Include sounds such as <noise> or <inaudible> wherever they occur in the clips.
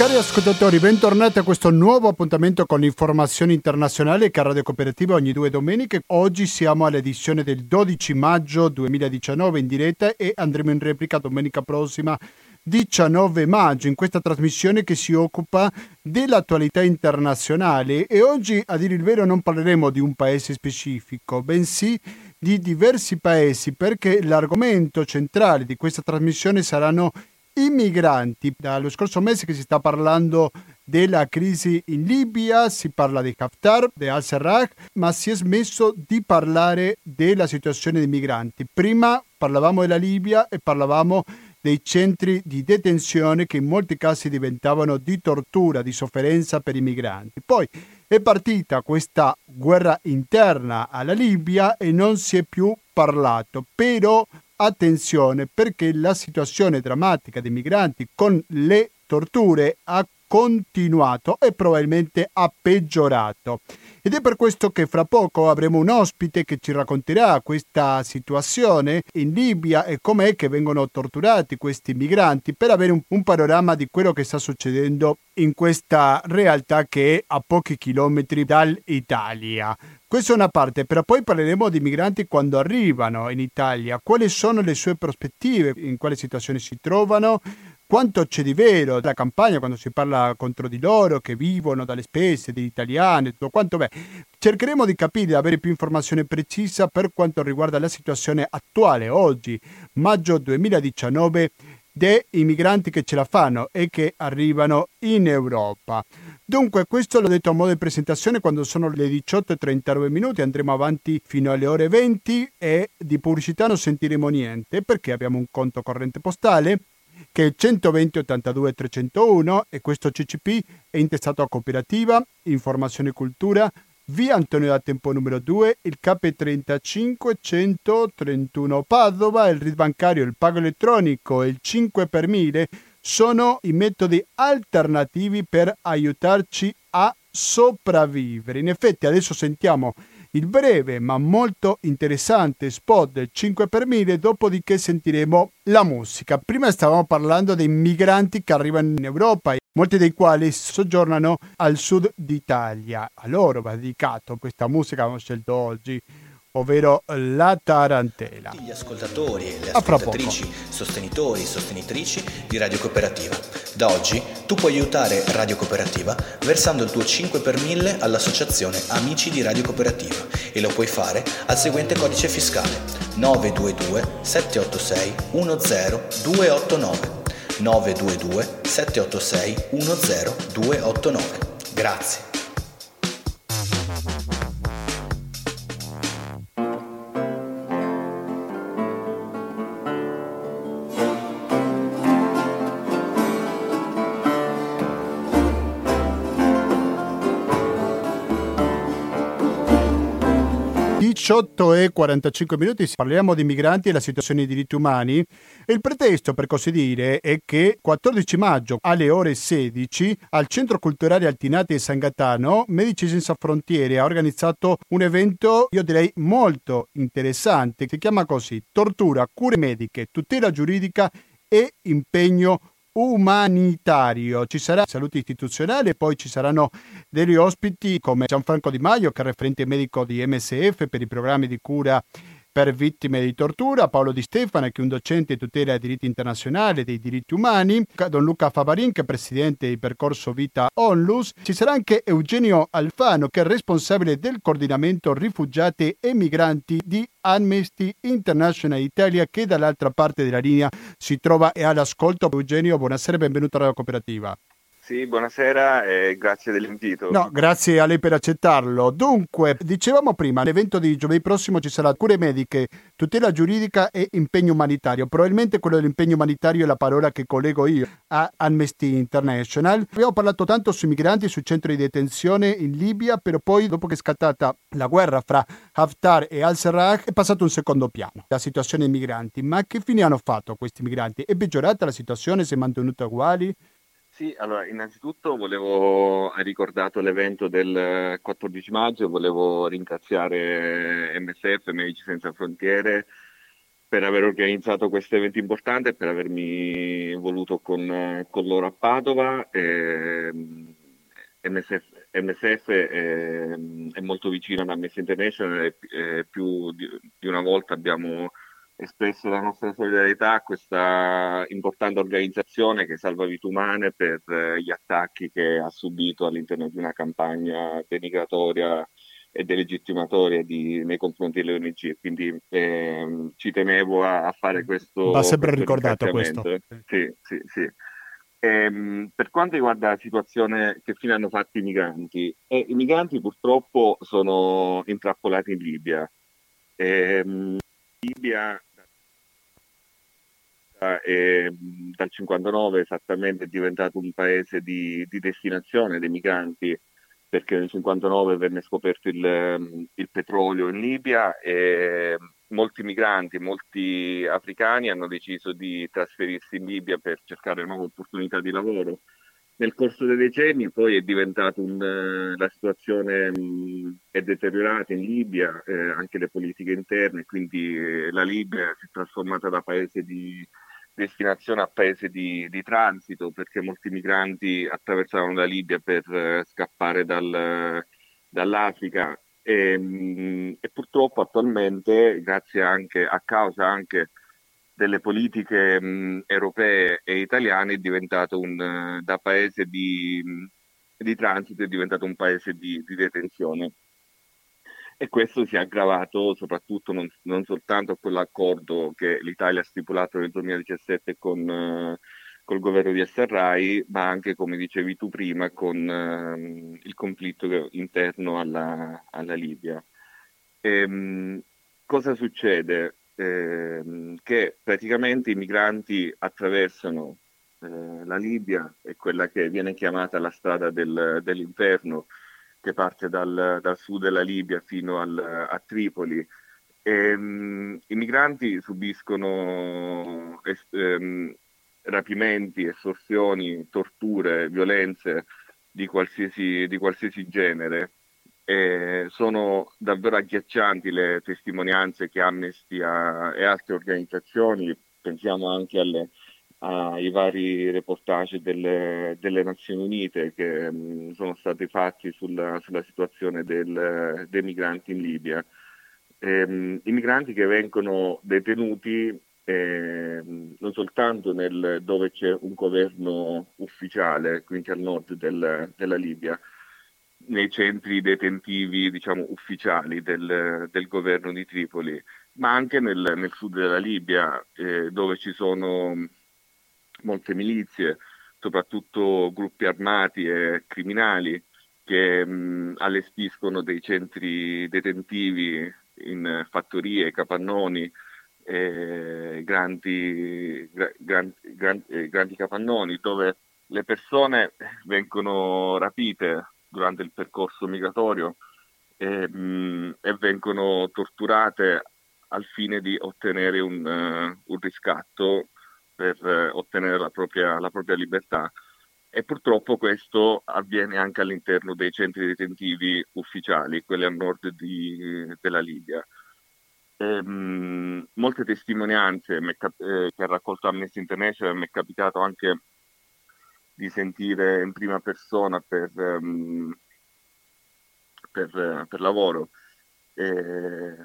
Cari ascoltatori, bentornati a questo nuovo appuntamento con l'informazione internazionale che a Radio Cooperativa ogni due domeniche. Oggi siamo all'edizione del 12 maggio 2019 in diretta e andremo in replica domenica prossima 19 maggio in questa trasmissione che si occupa dell'attualità internazionale e oggi a dire il vero non parleremo di un paese specifico, bensì di diversi paesi perché l'argomento centrale di questa trasmissione saranno i migranti. Dallo scorso mese che si sta parlando della crisi in Libia, si parla di Haftar, di al-Serraj, ma si è smesso di parlare della situazione dei migranti. Prima parlavamo della Libia e parlavamo dei centri di detenzione che in molti casi diventavano di tortura, di sofferenza per i migranti. Poi è partita questa guerra interna alla Libia e non si è più parlato, però attenzione perché la situazione drammatica dei migranti con le torture ha continuato e probabilmente ha peggiorato. Ed è per questo che fra poco avremo un ospite che ci racconterà questa situazione in Libia e com'è che vengono torturati questi migranti per avere un, un panorama di quello che sta succedendo in questa realtà che è a pochi chilometri dall'Italia. Questa è una parte, però poi parleremo di migranti quando arrivano in Italia, quali sono le sue prospettive, in quale situazione si trovano, quanto c'è di vero nella campagna quando si parla contro di loro che vivono dalle spese degli italiani, tutto quanto beh. Cercheremo di capire, di avere più informazione precisa per quanto riguarda la situazione attuale, oggi, maggio 2019, dei migranti che ce la fanno e che arrivano in Europa. Dunque, questo l'ho detto a modo di presentazione quando sono le 18.39 minuti, andremo avanti fino alle ore 20 e di pubblicità non sentiremo niente perché abbiamo un conto corrente postale che è 120 82 301 e questo CCP è intestato a cooperativa, informazione e cultura, via Antonio da Tempo numero 2, il KP35 131 Padova, il RID bancario, il pago elettronico e il 5 per 1000 sono i metodi alternativi per aiutarci a sopravvivere. In effetti adesso sentiamo il breve ma molto interessante spot del 5 per 1000, dopodiché sentiremo la musica. Prima stavamo parlando dei migranti che arrivano in Europa, molti dei quali soggiornano al sud d'Italia. A loro va dedicato questa musica che abbiamo scelto oggi ovvero la tarantela. Gli ascoltatori e le ascoltatrici, sostenitori e sostenitrici di Radio Cooperativa. Da oggi tu puoi aiutare Radio Cooperativa versando il tuo 5 per 1000 all'associazione Amici di Radio Cooperativa e lo puoi fare al seguente codice fiscale 922 786 10289 922 786 10289. Grazie. 18 e 45 minuti parliamo di migranti e la situazione dei diritti umani il pretesto per così dire è che 14 maggio alle ore 16 al Centro Culturale Altinati di San Gattano Medici Senza Frontiere ha organizzato un evento io direi molto interessante si chiama così Tortura, cure mediche, tutela giuridica e impegno umanitario. Ci sarà salute istituzionale, poi ci saranno degli ospiti come Gianfranco Di Maio, che è referente medico di MSF per i programmi di cura per vittime di tortura, Paolo Di Stefano che è un docente di tutela dei diritti internazionali e dei diritti umani, Don Luca Favarin che è presidente di Percorso Vita Onlus, ci sarà anche Eugenio Alfano che è responsabile del coordinamento rifugiati e migranti di Amnesty International Italia che dall'altra parte della linea si trova e all'ascolto. Eugenio, buonasera e benvenuto alla cooperativa. Sì, buonasera e grazie dell'invito. No, grazie a lei per accettarlo. Dunque, dicevamo prima, l'evento di giovedì prossimo ci sarà cure mediche, tutela giuridica e impegno umanitario. Probabilmente quello dell'impegno umanitario è la parola che collego io a Amnesty International. Abbiamo parlato tanto sui migranti, sui centri di detenzione in Libia, però poi dopo che è scattata la guerra fra Haftar e al-Serraj è passato un secondo piano, la situazione dei migranti. Ma che fine hanno fatto questi migranti? È peggiorata la situazione? Si è mantenuta uguale? Sì, allora innanzitutto volevo, hai ricordato l'evento del 14 maggio, volevo ringraziare MSF, Medici Senza Frontiere, per aver organizzato questo evento importante e per avermi voluto con, con loro a Padova. E, MSF, MSF è, è, molto vicino ad Amnesty International e, e più di, di, una volta abbiamo espresso la nostra solidarietà a questa importante organizzazione che salva vite umane per gli attacchi che ha subito all'interno di una campagna denigratoria e delegittimatoria di, nei confronti delle ONG. Quindi eh, ci tenevo a, a, fare questo. Va sempre questo ricordato questo. Sì, sì, sì. Eh, per quanto riguarda la situazione che fine hanno fatto i migranti, eh, i migranti purtroppo sono intrappolati in Libia. Eh, Libia è, dal 59 esattamente è diventato un paese di, di destinazione dei migranti perché nel 59 venne scoperto il, il, petrolio in Libia e molti migranti, molti africani hanno deciso di trasferirsi in Libia per cercare nuove opportunità di lavoro. Nel corso dei decenni poi è diventato un, eh, la situazione mh, è deteriorata in Libia, eh, anche le politiche interne, quindi eh, la Libia si è trasformata da paese di, destinazione a paese di, di, transito perché molti migranti attraversavano la Libia per uh, scappare dal, dall'Africa. E, mh, e, purtroppo attualmente, grazie anche a causa anche delle politiche mh, europee e italiane, è diventato un, da paese di, di transito, è diventato un paese di, di detenzione e questo si è aggravato soprattutto non, non, soltanto con l'accordo che l'Italia ha stipulato nel 2017 con eh, col governo di Sarrai, ma anche, come dicevi tu prima, con eh, il conflitto interno alla, alla Libia. E, ehm, cosa succede? Eh, che praticamente i migranti attraversano eh, la Libia, è quella che viene chiamata la strada del, dell'inferno, che parte dal, dal sud della Libia fino al, a Tripoli. E, um, I migranti subiscono es, um, rapimenti, estorsioni, torture, violenze di qualsiasi, di qualsiasi genere. E sono davvero agghiaccianti le testimonianze che Amnesty ha, e altre organizzazioni, pensiamo anche alle, ai vari reportage delle, delle Nazioni Unite che mh, sono stati fatti sulla, sulla situazione del, dei migranti in Libia. E, mh, I migranti che vengono detenuti eh, non soltanto nel, dove c'è un governo ufficiale, quindi al nord del, della Libia, nei centri detentivi diciamo, ufficiali del, del, governo di Tripoli, ma anche nel, nel sud della Libia, eh, dove ci sono molte milizie, soprattutto gruppi armati e criminali che mh, allestiscono dei centri detentivi in fattorie, capannoni, eh, grandi, gran, gran, eh, grandi capannoni dove le persone vengono rapite durante il percorso migratorio e, mh, e vengono torturate al fine di ottenere un, uh, un riscatto per eh, ottenere la propria, la propria libertà e purtroppo questo avviene anche all'interno dei centri detentivi ufficiali, quelli a nord di, della Libia. Ehm, molte testimonianze eh, che ha raccolto Amnesty International mi è capitato anche di sentire in prima persona per, um, per, per lavoro. E,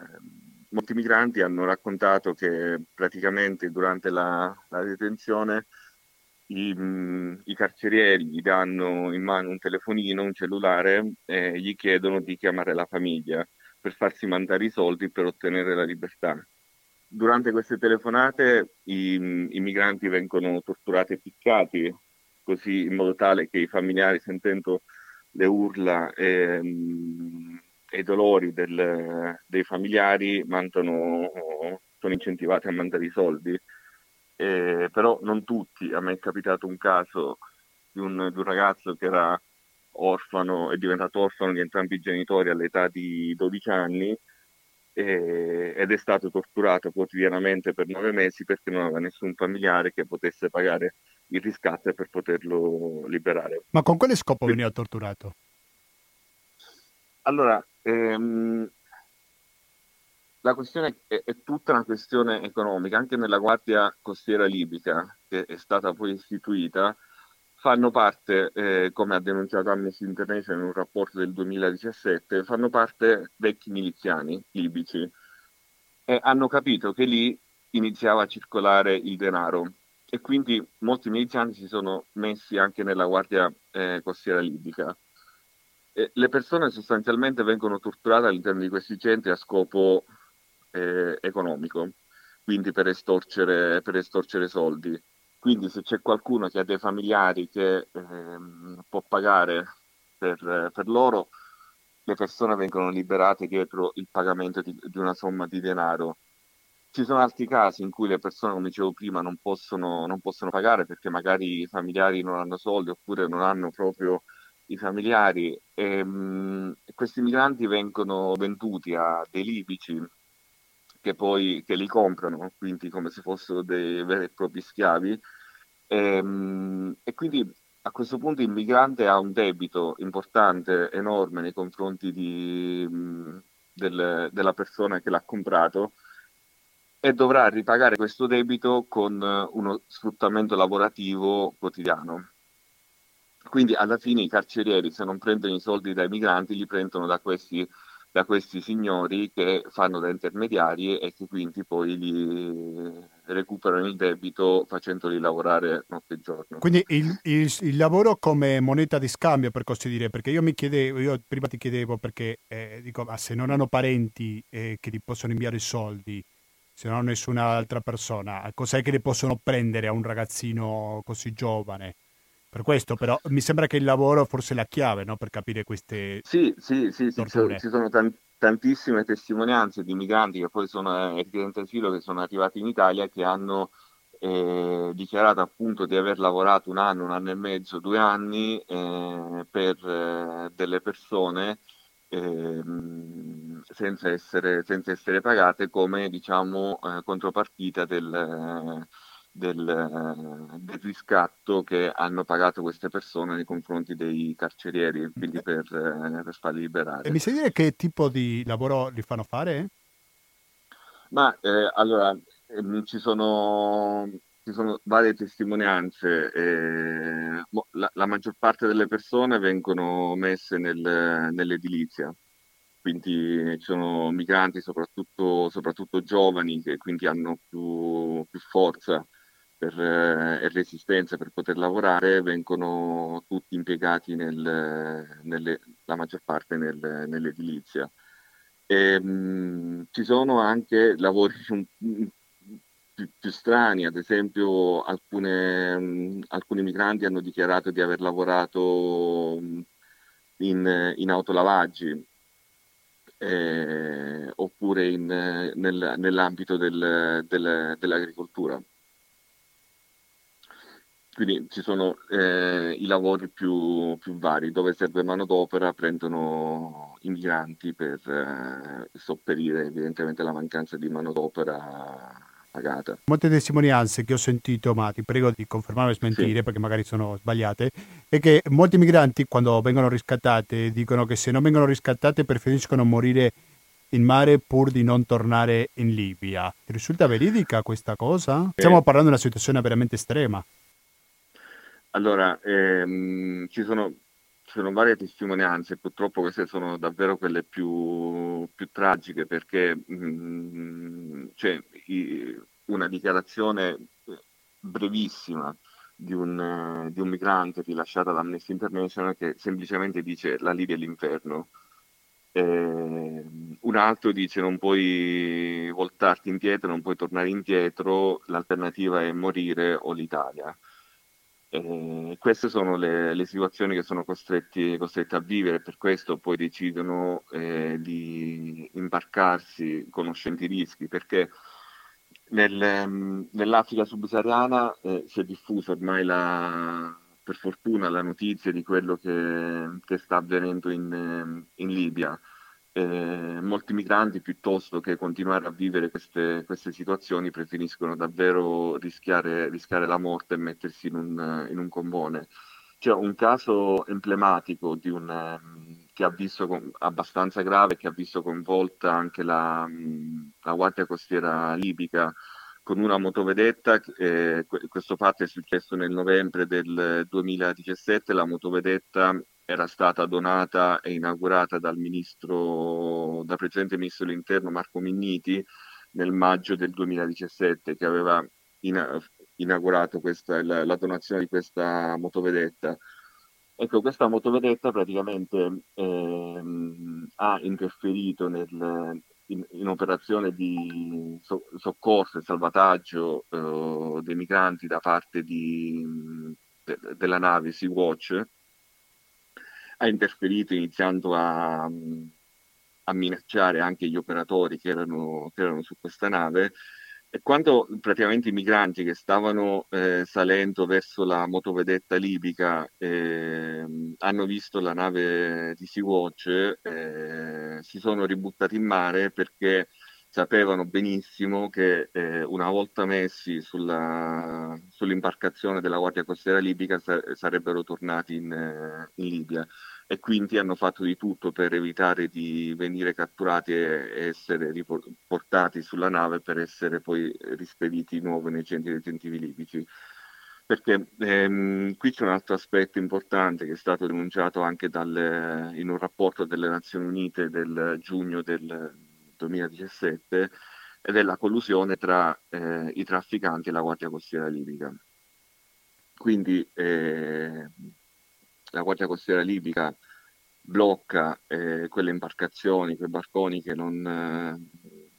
molti migranti hanno raccontato che praticamente durante la, la detenzione i, mh, i, carcerieri gli danno in mano un telefonino, un cellulare e gli chiedono di chiamare la famiglia per farsi mandare i soldi per ottenere la libertà. Durante queste telefonate i, i migranti vengono torturati e picchiati, così in modo tale che i familiari sentendo le urla e, mh, e i dolori del, dei familiari mandano, sono incentivati a mandare i soldi. Eh, però non tutti, a me è capitato un caso di un, di un ragazzo che era orfano, è diventato orfano di entrambi i genitori all'età di 12 anni eh, ed è stato torturato quotidianamente per nove mesi perché non aveva nessun familiare che potesse pagare il riscatto per poterlo liberare. Ma con quale scopo veniva torturato? Allora, ehm, la questione è, è, tutta una questione economica, anche nella Guardia Costiera Libica, che è stata poi istituita, fanno parte, eh, come ha denunciato Amnesty International in un rapporto del 2017, fanno parte vecchi miliziani libici e hanno capito che lì iniziava a circolare il denaro e quindi molti miliziani si sono messi anche nella Guardia eh, Costiera Libica. E le persone sostanzialmente vengono torturate all'interno di questi centri a scopo eh, economico, quindi per estorcere, per estorcere, soldi. Quindi se c'è qualcuno che ha dei familiari che ehm, può pagare per, per, loro, le persone vengono liberate dietro il pagamento di, di una somma di denaro. Ci sono altri casi in cui le persone, come dicevo prima, non possono, non possono pagare perché magari i familiari non hanno soldi oppure non hanno proprio i familiari e mh, questi migranti vengono venduti a dei libici che poi che li comprano, quindi come se fossero dei veri e propri schiavi. E, ehm, e quindi a questo punto il migrante ha un debito importante, enorme nei confronti di, del, della persona che l'ha comprato e dovrà ripagare questo debito con uno sfruttamento lavorativo quotidiano. Quindi alla fine i carcerieri, se non prendono i soldi dai migranti, li prendono da questi da questi signori che fanno da intermediari e che quindi poi li recuperano il debito facendoli lavorare notte e giorno. Quindi il, il, il, lavoro come moneta di scambio, per così dire, perché io mi chiedevo, io prima ti chiedevo perché eh, dico, ma se non hanno parenti eh, che gli possono inviare i soldi, se non hanno nessuna altra persona, cos'è che li possono prendere a un ragazzino così giovane? Per questo però mi sembra che il lavoro forse è la chiave no? per capire queste Sì, sì, sì, sì ci sono tanti, tantissime testimonianze di migranti che poi sono richiedenti asilo che sono arrivati in Italia e che hanno eh, dichiarato appunto di aver lavorato un anno, un anno e mezzo, due anni eh, per eh, delle persone ehm, senza essere, senza, essere, pagate come diciamo eh, contropartita del del, del, riscatto che hanno pagato queste persone nei confronti dei carcerieri, quindi per, eh, per farli liberare. E mi sai dire che tipo di lavoro li fanno fare? Ma eh, allora, eh, ci, sono, ci, sono, varie testimonianze. Eh, la, la, maggior parte delle persone vengono messe nel, nell'edilizia, quindi ci sono migranti, soprattutto, soprattutto giovani, che quindi hanno più, più forza per, eh, e resistenza per poter lavorare vengono tutti impiegati nel, nelle, la maggior parte nel, nell'edilizia. E, mh, ci sono anche lavori più, più, strani, ad esempio alcune, mh, alcuni migranti hanno dichiarato di aver lavorato in, in autolavaggi eh, oppure in, nel, nell'ambito del, del, dell'agricoltura. Quindi ci sono eh, i lavori più, più, vari, dove serve manodopera, prendono i migranti per eh, sopperire evidentemente la mancanza di manodopera pagata. Molte testimonianze che ho sentito, ma ti prego di confermare o smentire sì. perché magari sono sbagliate, è che molti migranti quando vengono riscattate dicono che se non vengono riscattate preferiscono morire in mare pur di non tornare in Libia. Ti risulta veridica questa cosa? Stiamo parlando di una situazione veramente estrema. Allora, ehm, ci, sono, ci, sono, varie testimonianze, purtroppo queste sono davvero quelle più, più tragiche perché mh, mm, c'è i, una dichiarazione brevissima di un, di un, migrante rilasciata da Amnesty International che semplicemente dice la Libia è l'inferno. Eh, un altro dice non puoi voltarti indietro, non puoi tornare indietro, l'alternativa è morire o l'Italia. Eh, queste sono le, le, situazioni che sono costretti, costretti, a vivere, per questo poi decidono eh, di imbarcarsi conoscenti i rischi, perché nel, nell'Africa subsahariana eh, si è diffusa ormai la, per fortuna la notizia di quello che, che sta avvenendo in, in Libia eh, molti migranti piuttosto che continuare a vivere queste, queste situazioni preferiscono davvero rischiare, rischiare, la morte e mettersi in un, in un combone. C'è un caso emblematico un, che ha visto con, abbastanza grave, che ha visto coinvolta anche la, la Guardia Costiera libica con una motovedetta. Eh, questo fatto è successo nel novembre del 2017. La motovedetta era stata donata e inaugurata dal ministro, dal precedente ministro dell'interno Marco Minniti nel maggio del 2017, che aveva in, inaugurato questa, la, la, donazione di questa motovedetta. Ecco, questa motovedetta praticamente ehm, ha interferito nel, in, in, operazione di so, soccorso e salvataggio eh, dei migranti da parte di, de, della nave Sea-Watch, ha interferito iniziando a, a, minacciare anche gli operatori che erano, che erano su questa nave. E quando praticamente i migranti che stavano eh, salendo verso la motovedetta libica eh, hanno visto la nave di Sea-Watch, eh, si sono ributtati in mare perché sapevano benissimo che eh, una volta messi sulla, sull'imbarcazione della Guardia Costiera libica sa- sarebbero tornati in, eh, in Libia e quindi hanno fatto di tutto per evitare di venire catturati e essere riportati sulla nave per essere poi rispediti di nuovo nei centri detentivi libici. Perché ehm, qui c'è un altro aspetto importante che è stato denunciato anche dal, in un rapporto delle Nazioni Unite del giugno del 2017 ed è la collusione tra eh, i trafficanti e la Guardia Costiera libica. Quindi eh, la Guardia Costiera libica blocca eh, quelle imbarcazioni, quei barconi che non, eh,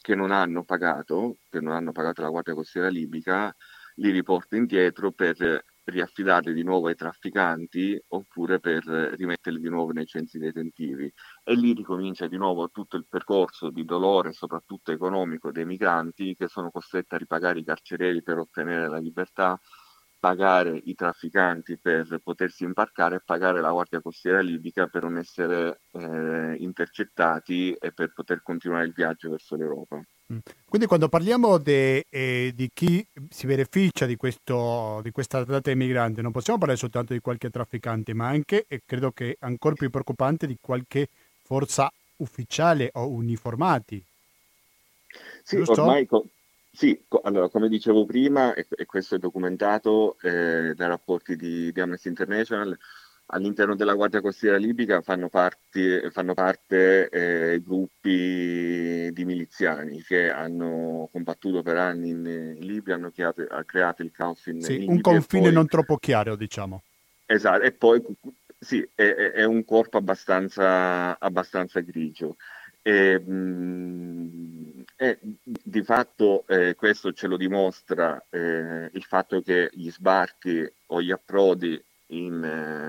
che non hanno pagato, che non hanno pagato la Guardia Costiera libica, li riporta indietro per riaffidarli di nuovo ai trafficanti oppure per rimetterli di nuovo nei centri detentivi. E lì ricomincia di nuovo tutto il percorso di dolore, soprattutto economico, dei migranti che sono costretti a ripagare i carcerieri per ottenere la libertà pagare i trafficanti per potersi imbarcare e pagare la Guardia Costiera libica per non essere eh, intercettati e per poter continuare il viaggio verso l'Europa. Mm. Quindi quando parliamo de, eh, di chi si beneficia di, questo, di questa tratta dei migranti, non possiamo parlare soltanto di qualche trafficante, ma anche, e credo che ancora più preoccupante, di qualche forza ufficiale o uniformati. Sì, Giusto? ormai sì, co- allora, come dicevo prima, e, e questo è documentato eh, dai rapporti di, di, Amnesty International, all'interno della Guardia Costiera libica fanno, parti, fanno parte eh, gruppi di miliziani che hanno combattuto per anni in, in Libia, hanno creato, creato, il caos in, sì, in un confine poi... non troppo chiaro, diciamo. Esatto, e poi sì, è, è un corpo abbastanza, abbastanza grigio. E, mh, e di fatto eh, questo ce lo dimostra eh, il fatto che gli sbarchi o gli approdi in,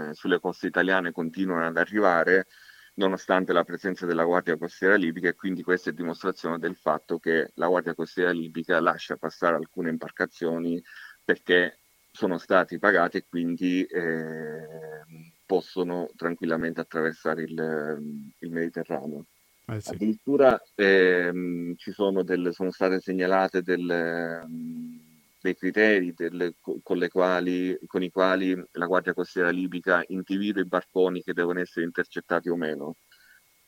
eh, sulle coste italiane continuano ad arrivare nonostante la presenza della Guardia Costiera Libica e quindi questa è dimostrazione del fatto che la Guardia Costiera Libica lascia passare alcune imbarcazioni perché sono stati pagati e quindi eh, possono tranquillamente attraversare il, il Mediterraneo. Eh sì. Addirittura ehm, ci sono, delle, sono state segnalate delle, dei criteri delle, con, quali, con, i quali la Guardia Costiera Libica individua i barconi che devono essere intercettati o meno.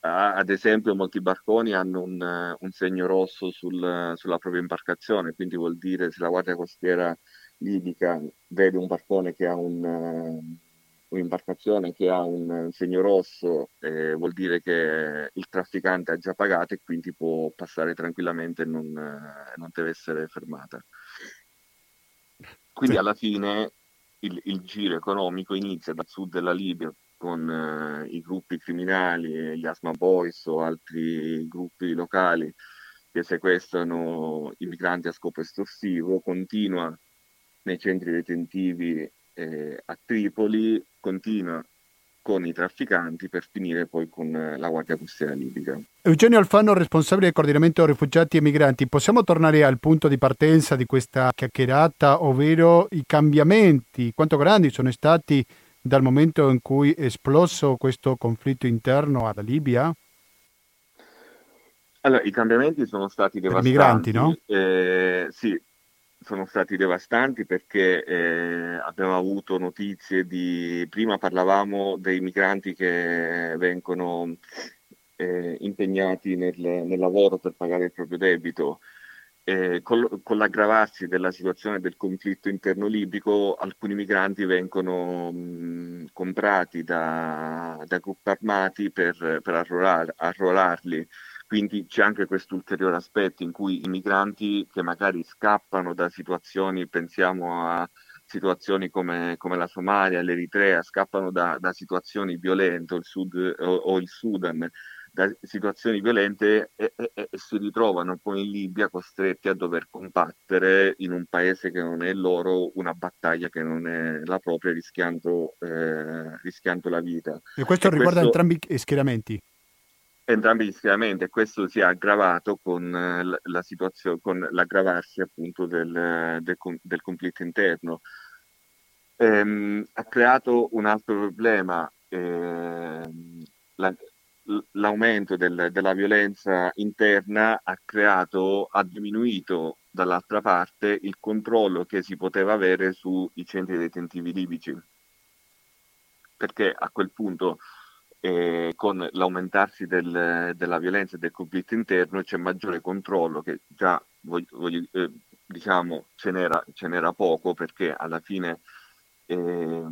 Ad esempio, molti barconi hanno un, un segno rosso sul, sulla propria imbarcazione, quindi vuol dire se la Guardia Costiera Libica vede un barcone che ha un un'imbarcazione che ha un segno rosso eh, vuol dire che il trafficante ha già pagato e quindi può passare tranquillamente e non, eh, non deve essere fermata. Quindi alla fine il, il, giro economico inizia dal sud della Libia con eh, i gruppi criminali, gli Asma Boys o altri gruppi locali che sequestrano i migranti a scopo estorsivo, continua nei centri detentivi eh, a Tripoli continua con i trafficanti per finire poi con eh, la Guardia Costiera libica. Eugenio Alfano, responsabile del coordinamento rifugiati e migranti, possiamo tornare al punto di partenza di questa chiacchierata, ovvero i cambiamenti, quanto grandi sono stati dal momento in cui è esploso questo conflitto interno alla Libia? Allora, i cambiamenti sono stati devastanti. Per migranti, no? Eh, sì, sono stati devastanti perché eh, abbiamo avuto notizie di... Prima parlavamo dei migranti che vengono eh, impegnati nel, nel, lavoro per pagare il proprio debito. Eh, con, con, l'aggravarsi della situazione del conflitto interno libico, alcuni migranti vengono mh, comprati da, da, gruppi armati per, per arruolar, arruolarli. Quindi c'è anche questo ulteriore aspetto in cui i migranti che magari scappano da situazioni, pensiamo a situazioni come, come la Somalia, l'Eritrea, scappano da, da situazioni violente, o il, Sud, o, o il Sudan, da situazioni violente e, e, e, si ritrovano poi in Libia costretti a dover combattere in un paese che non è loro una battaglia che non è la propria rischiando, eh, rischiando la vita. E questo e riguarda questo, entrambi i schieramenti? Entrambi gli e questo si è aggravato con, eh, la situazione, con l'aggravarsi appunto del, del, del conflitto interno. Ehm, ha creato un altro problema. Eh, la, l'aumento del, della violenza interna ha creato, ha diminuito dall'altra parte il controllo che si poteva avere sui centri detentivi libici. Perché a quel punto, eh, con l'aumentarsi del, della violenza e del conflitto interno, c'è maggiore controllo, che già voglio, voglio, eh, diciamo ce n'era, ce n'era, poco, perché alla fine. Eh,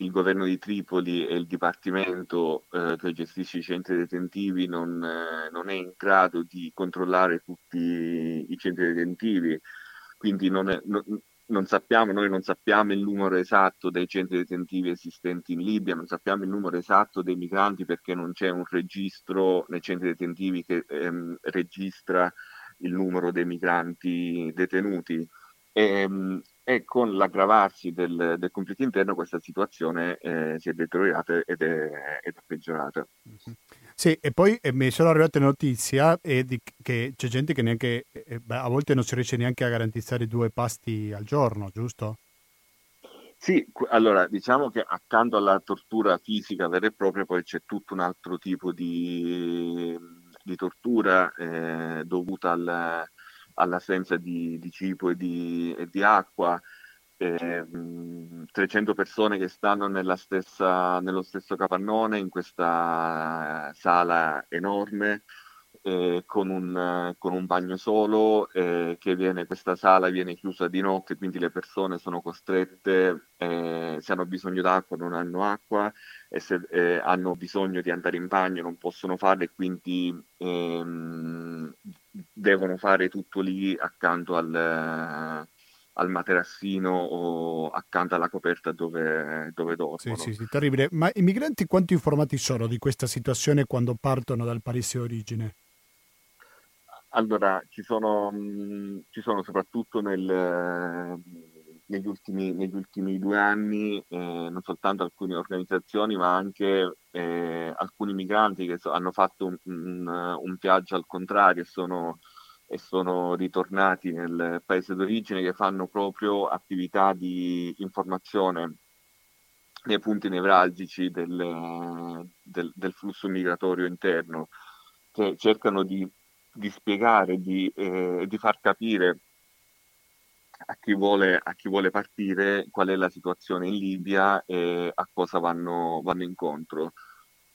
il governo di Tripoli e il dipartimento eh, che gestisce i centri detentivi non, eh, non, è in grado di controllare tutti i centri detentivi, quindi non, è, non, non, sappiamo, noi non sappiamo il numero esatto dei centri detentivi esistenti in Libia, non sappiamo il numero esatto dei migranti perché non c'è un registro nei centri detentivi che ehm, registra il numero dei migranti detenuti. E, ehm, e con l'aggravarsi del, del conflitto interno questa situazione eh, si è deteriorata ed è, ed è peggiorata. Mm-hmm. Sì, e poi eh, mi sono arrivate notizie eh, che c'è gente che neanche, eh, beh, a volte non si riesce neanche a garantire due pasti al giorno, giusto? Sì, allora diciamo che accanto alla tortura fisica vera e propria poi c'è tutto un altro tipo di, di tortura eh, dovuta al, all'assenza di, di cibo e di, e di acqua, eh, 300 persone che stanno stessa, nello stesso capannone in questa sala enorme eh, con, un, con, un, bagno solo, eh, che viene, questa sala viene chiusa di notte, quindi le persone sono costrette, eh, se hanno bisogno d'acqua non hanno acqua e se eh, hanno bisogno di andare in bagno non possono farlo e quindi ehm, devono fare tutto lì accanto al al materassino o accanto alla coperta dove, dove dormono. Sì, sì, sì, terribile. Ma i migranti quanto informati sono di questa situazione quando partono dal paese origine? Allora, ci sono, mh, ci sono soprattutto nel, negli, ultimi, negli, ultimi, due anni eh, non soltanto alcune organizzazioni, ma anche eh, alcuni migranti che so, hanno fatto un, un, un, viaggio al contrario e sono, e sono ritornati nel paese d'origine che fanno proprio attività di informazione nei punti nevralgici del, del, del flusso migratorio interno, che cercano di di spiegare, di, eh, di far capire a chi, vuole, a chi, vuole, partire qual è la situazione in Libia e a cosa vanno, vanno incontro.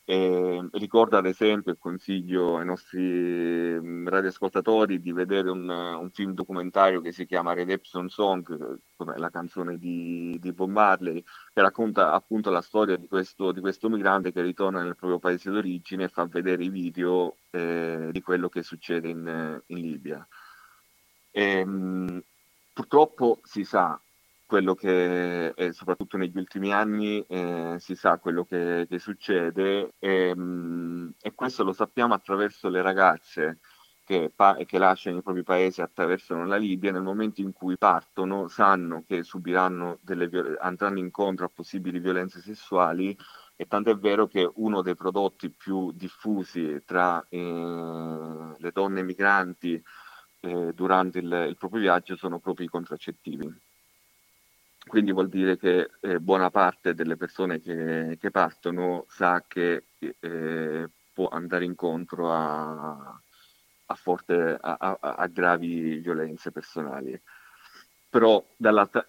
E ricordo ad esempio e consiglio ai nostri mm, radioascoltatori di vedere un, un, film documentario che si chiama Redemption Song, come la canzone di, di Bob Marley, che racconta appunto la storia di questo, di questo migrante che ritorna nel proprio paese d'origine e fa vedere i video eh, di quello che succede in, in Libia. E, mh, purtroppo si sa quello che, è, soprattutto negli ultimi anni, eh, si sa quello che, che succede e, mh, mm, e, questo lo sappiamo attraverso le ragazze che, pa- che, lasciano i propri paesi, attraversano la Libia, nel momento in cui partono sanno che subiranno delle, andranno incontro a possibili violenze sessuali e tanto è vero che uno dei prodotti più diffusi tra eh, le donne migranti eh, durante il, il proprio viaggio sono proprio i contraccettivi quindi vuol dire che eh, buona parte delle persone che, che partono sa che eh, può andare incontro a, a, forte, a, a, gravi violenze personali. Però dall'altra,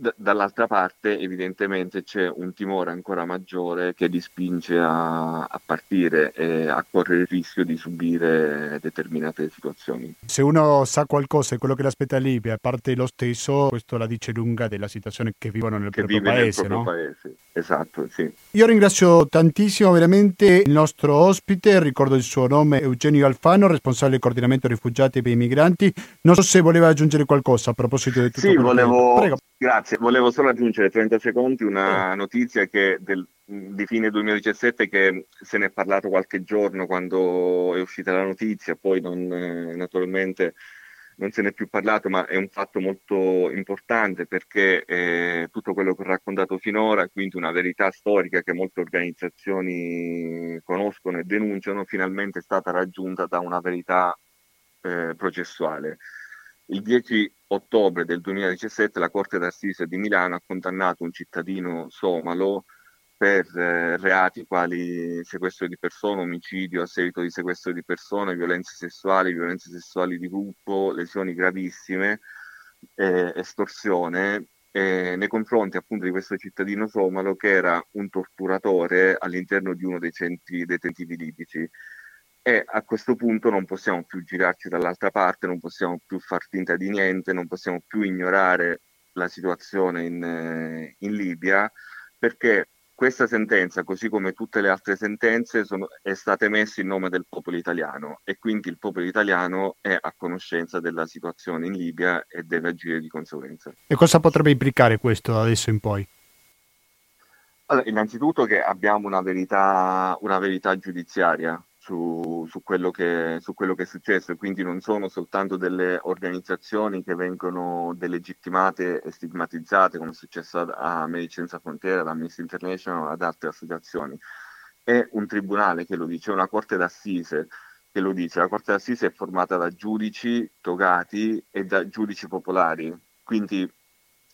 D- dall'altra parte evidentemente c'è un timore ancora maggiore che li spinge a, a, partire e a correre il rischio di subire determinate situazioni. Se uno sa qualcosa di quello che l'aspetta Libia, a parte lo stesso, questo la dice lunga della situazione che vivono nel che proprio vive paese. Nel proprio no? paese. Esatto, sì. Io ringrazio tantissimo veramente il nostro ospite, ricordo il suo nome, Eugenio Alfano, responsabile del coordinamento rifugiati e per i migranti. Non so se voleva aggiungere qualcosa a proposito di tutto sì, volevo... Prego. Grazie, volevo solo aggiungere 30 secondi una notizia che del, di fine 2017 che se ne è parlato qualche giorno quando è uscita la notizia, poi non, naturalmente non se ne è più parlato, ma è un fatto molto importante perché eh, tutto quello che ho raccontato finora, quindi una verità storica che molte organizzazioni conoscono e denunciano, finalmente è stata raggiunta da una verità eh, processuale. Il 10 ottobre del 2017 la Corte d'Assise di Milano ha condannato un cittadino somalo per eh, reati quali sequestro di persone, omicidio a seguito di sequestro di persone, violenze sessuali, violenze sessuali di gruppo, lesioni gravissime, eh, estorsione, eh, nei confronti appunto di questo cittadino somalo che era un torturatore all'interno di uno dei centri detentivi libici e a questo punto non possiamo più girarci dall'altra parte, non possiamo più far finta di niente, non possiamo più ignorare la situazione in, eh, in Libia, perché questa sentenza, così come tutte le altre sentenze, sono, è stata emessa in nome del popolo italiano e quindi il popolo italiano è a conoscenza della situazione in Libia e deve agire di conseguenza. E cosa potrebbe implicare questo da adesso in poi? Allora, innanzitutto che abbiamo una verità, una verità giudiziaria, su, su, quello che, su, quello che, è successo e quindi non sono soltanto delle organizzazioni che vengono delegittimate e stigmatizzate come è successo a, a Medici Senza ad Amnesty International, ad altre associazioni. È un tribunale che lo dice, una corte d'assise che lo dice. La corte d'assise è formata da giudici togati e da giudici popolari, quindi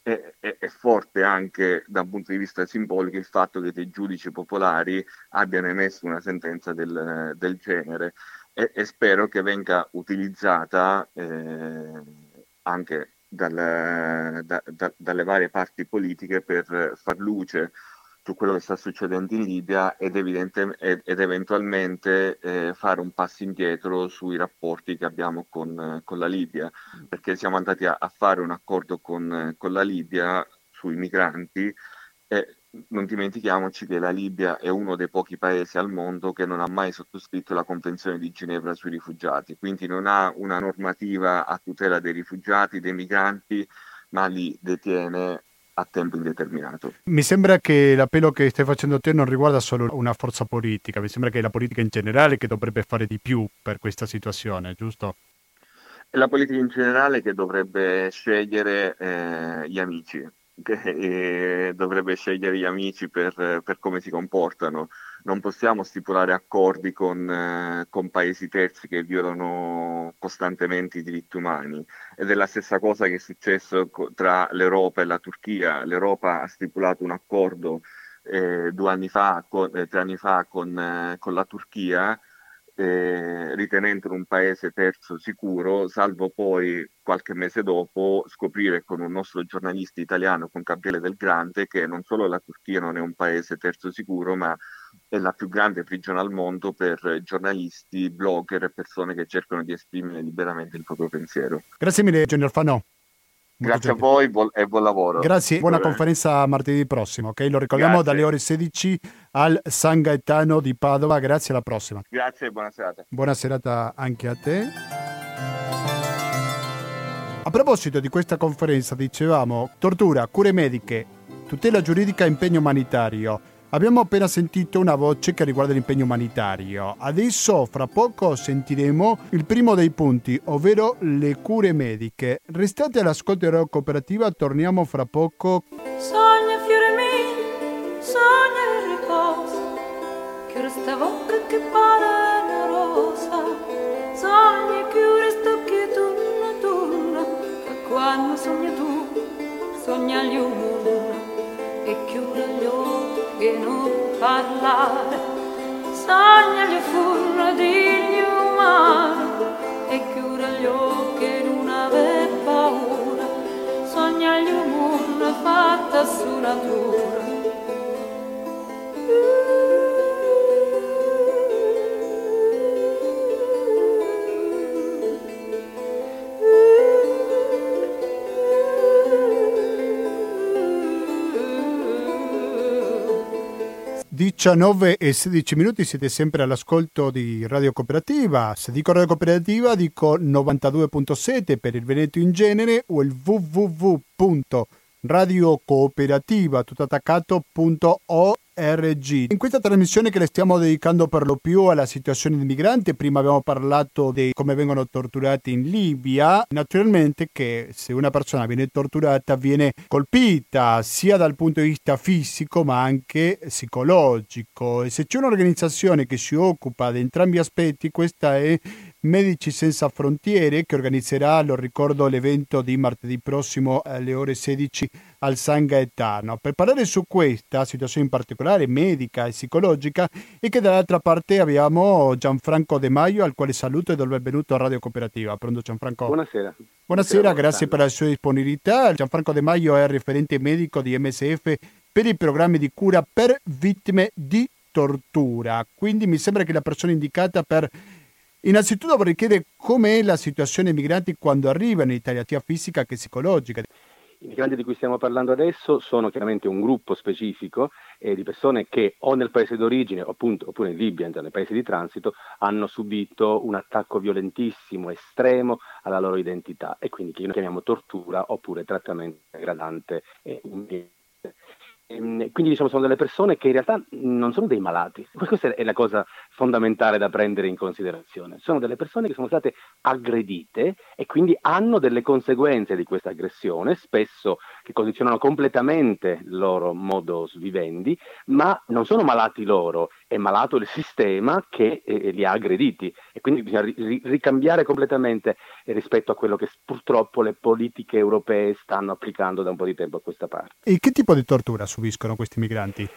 è, è, è, forte anche da un punto di vista simbolico il fatto che dei giudici popolari abbiano emesso una sentenza del, del genere. E, e, spero che venga utilizzata eh, anche dal, da, da, dalle varie parti politiche per far luce su quello che sta succedendo in Libia ed, ed, ed eventualmente eh, fare un passo indietro sui rapporti che abbiamo con, con la Libia, perché siamo andati a, a fare un accordo con, con, la Libia sui migranti e non dimentichiamoci che la Libia è uno dei pochi paesi al mondo che non ha mai sottoscritto la Convenzione di Ginevra sui rifugiati, quindi non ha una normativa a tutela dei rifugiati, dei migranti, ma li detiene a tempo indeterminato. Mi sembra che l'appello che stai facendo te non riguarda solo una forza politica, mi sembra che è la politica in generale che dovrebbe fare di più per questa situazione, giusto? È la politica in generale che dovrebbe scegliere eh, gli amici, che <laughs> eh, dovrebbe scegliere gli amici per, per come si comportano non possiamo stipulare accordi con, eh, con, paesi terzi che violano costantemente i diritti umani ed è la stessa cosa che è successo tra l'Europa e la Turchia. L'Europa ha stipulato un accordo eh, due anni fa, con, eh, tre anni fa con, eh, con la Turchia eh, ritenendolo un paese terzo sicuro, salvo poi qualche mese dopo scoprire con un nostro giornalista italiano, con Gabriele Del Grande, che non solo la Turchia non è un paese terzo sicuro, ma è la più grande prigione al mondo per giornalisti, blogger e persone che cercano di esprimere liberamente il proprio pensiero. Grazie mille, Gianni Alfano. Grazie a voi e buon lavoro. Grazie, buona Bene. conferenza martedì prossimo, ok? Lo ricordiamo Grazie. dalle ore 16 al San Gaetano di Padova. Grazie, alla prossima. Grazie e buona serata. Buona serata anche a te. A proposito di questa conferenza, dicevamo tortura, cure mediche, tutela giuridica e impegno umanitario. Abbiamo appena sentito una voce che riguarda l'impegno umanitario. Adesso, fra poco, sentiremo il primo dei punti, ovvero le cure mediche. Restate all'ascolto della cooperativa, torniamo fra poco. Sogna fiore mio, sogna il riposo, che questa bocca che pare una rosa, sogna che resto che tu, tu, che quando sogna tu, sogna gli umani e chiude gli occhi che non parlare sogna gli furno di umani e chiude gli occhi in una aver paura sogna gli umani fatta su natura 19 e 16 minuti siete sempre all'ascolto di Radio Cooperativa. Se dico Radio Cooperativa dico 92.7 per il Veneto in genere o il www.radiocooperativa.org RG. In questa trasmissione che le stiamo dedicando per lo più alla situazione dei migranti, prima abbiamo parlato di come vengono torturati in Libia, naturalmente che se una persona viene torturata viene colpita sia dal punto di vista fisico ma anche psicologico e se c'è un'organizzazione che si occupa di entrambi gli aspetti, questa è Medici Senza Frontiere che organizzerà, lo ricordo, l'evento di martedì prossimo alle ore 16 al San Gaetano. Per parlare su questa situazione in particolare medica e psicologica e che dall'altra parte abbiamo Gianfranco De Maio al quale saluto e do il benvenuto a Radio Cooperativa. Pronto Gianfranco? Buonasera. Buonasera, Buonasera grazie per la sua disponibilità. Gianfranco De Maio è referente medico di MSF per i programmi di cura per vittime di tortura. Quindi mi sembra che la persona indicata per Innanzitutto vorrei chiedere com'è la situazione dei migranti quando arrivano in Italia, sia fisica che psicologica. I migranti di cui stiamo parlando adesso sono chiaramente un gruppo specifico eh, di persone che o nel paese d'origine appunto, oppure in Libia, nei paesi di transito, hanno subito un attacco violentissimo, estremo alla loro identità e quindi che noi chiamiamo tortura oppure trattamento degradante e umiliante. Ehm, quindi diciamo sono delle persone che in realtà non sono dei malati, questa è la cosa fondamentale da prendere in considerazione, sono delle persone che sono state aggredite e quindi hanno delle conseguenze di questa aggressione, spesso che condizionano completamente il loro modus vivendi, ma non sono malati loro, è malato il sistema che eh, li ha aggrediti e quindi bisogna ri- ricambiare completamente rispetto a quello che purtroppo le politiche europee stanno applicando da un po' di tempo a questa parte. E che tipo di tortura subiscono questi migranti?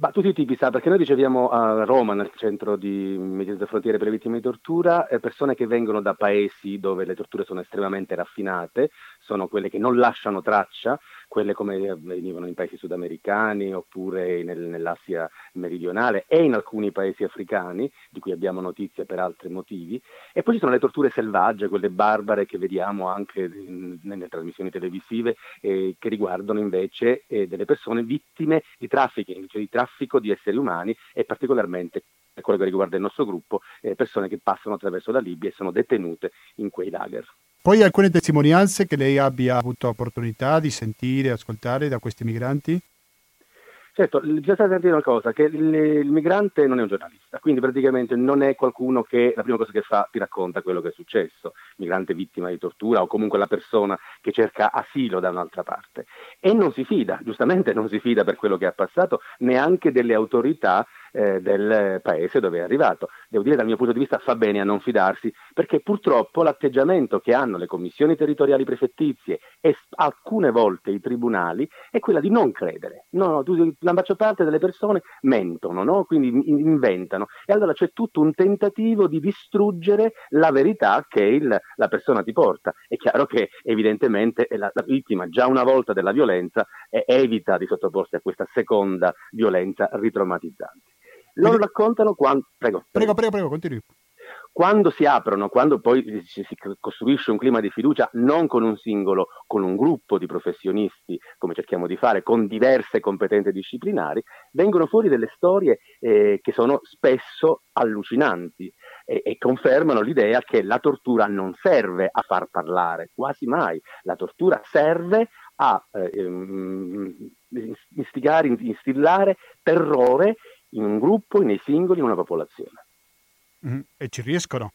Bah, tutti i tipi, sa, perché noi riceviamo a Roma, nel centro di Medici Frontiere per le vittime di tortura, eh, persone che vengono da paesi dove le torture sono estremamente raffinate, sono quelle che non lasciano traccia, quelle come venivano in paesi sudamericani oppure nel, nell'Asia meridionale e in alcuni paesi africani, di cui abbiamo notizie per altri motivi, e poi ci sono le torture selvagge, quelle barbare che vediamo anche nelle trasmissioni televisive, eh, che riguardano invece eh, delle persone vittime di trafficking, cioè di traffico di esseri umani e particolarmente per quello che riguarda il nostro gruppo, eh, persone che passano attraverso la Libia e sono detenute in quei lager. Poi alcune testimonianze che lei abbia avuto opportunità di sentire, ascoltare da questi migranti? Certo, bisogna a una cosa, che il, il, migrante non è un giornalista, quindi praticamente non è qualcuno che la prima cosa che fa ti racconta quello che è successo, migrante vittima di tortura o comunque la persona che cerca asilo da un'altra parte. E non si fida, giustamente non si fida per quello che ha passato, neanche delle autorità eh, del paese dove è arrivato. Devo dire dal mio punto di vista fa bene a non fidarsi perché purtroppo l'atteggiamento che hanno le commissioni territoriali prefettizie e alcune volte i tribunali è quella di non credere. No, no, la maggior parte delle persone mentono, no? quindi inventano e allora c'è tutto un tentativo di distruggere la verità che il, la persona ti porta. È chiaro che evidentemente la, la vittima già una volta della violenza eh, evita di sottoporsi a questa seconda violenza ritraumatizzante. Loro Quindi... raccontano quando... Prego, prego, prego, prego, continui. Quando si aprono, quando poi si, si costruisce un clima di fiducia, non con un singolo, con un gruppo di professionisti, come cerchiamo di fare, con diverse competenze disciplinari, vengono fuori delle storie eh, che sono spesso allucinanti e, e, confermano l'idea che la tortura non serve a far parlare, quasi mai. La tortura serve a eh, ehm, istigare, instillare terrore in un gruppo, nei singoli, in una popolazione. Mm, e ci riescono?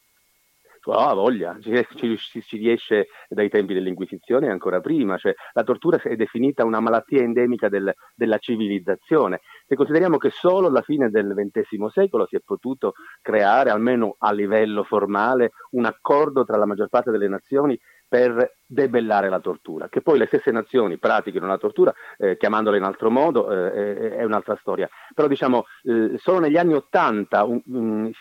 Oh, ha voglia, ci, ci, ci, riesce dai tempi dell'Inquisizione e ancora prima, cioè, la tortura è definita una malattia endemica del, della civilizzazione. Se consideriamo che solo alla fine del XX secolo si è potuto creare, almeno a livello formale, un accordo tra la maggior parte delle nazioni per debellare la tortura. Che poi le stesse nazioni pratichino la tortura eh, chiamandola in altro modo eh, è un'altra storia. Però diciamo eh, solo negli anni Ottanta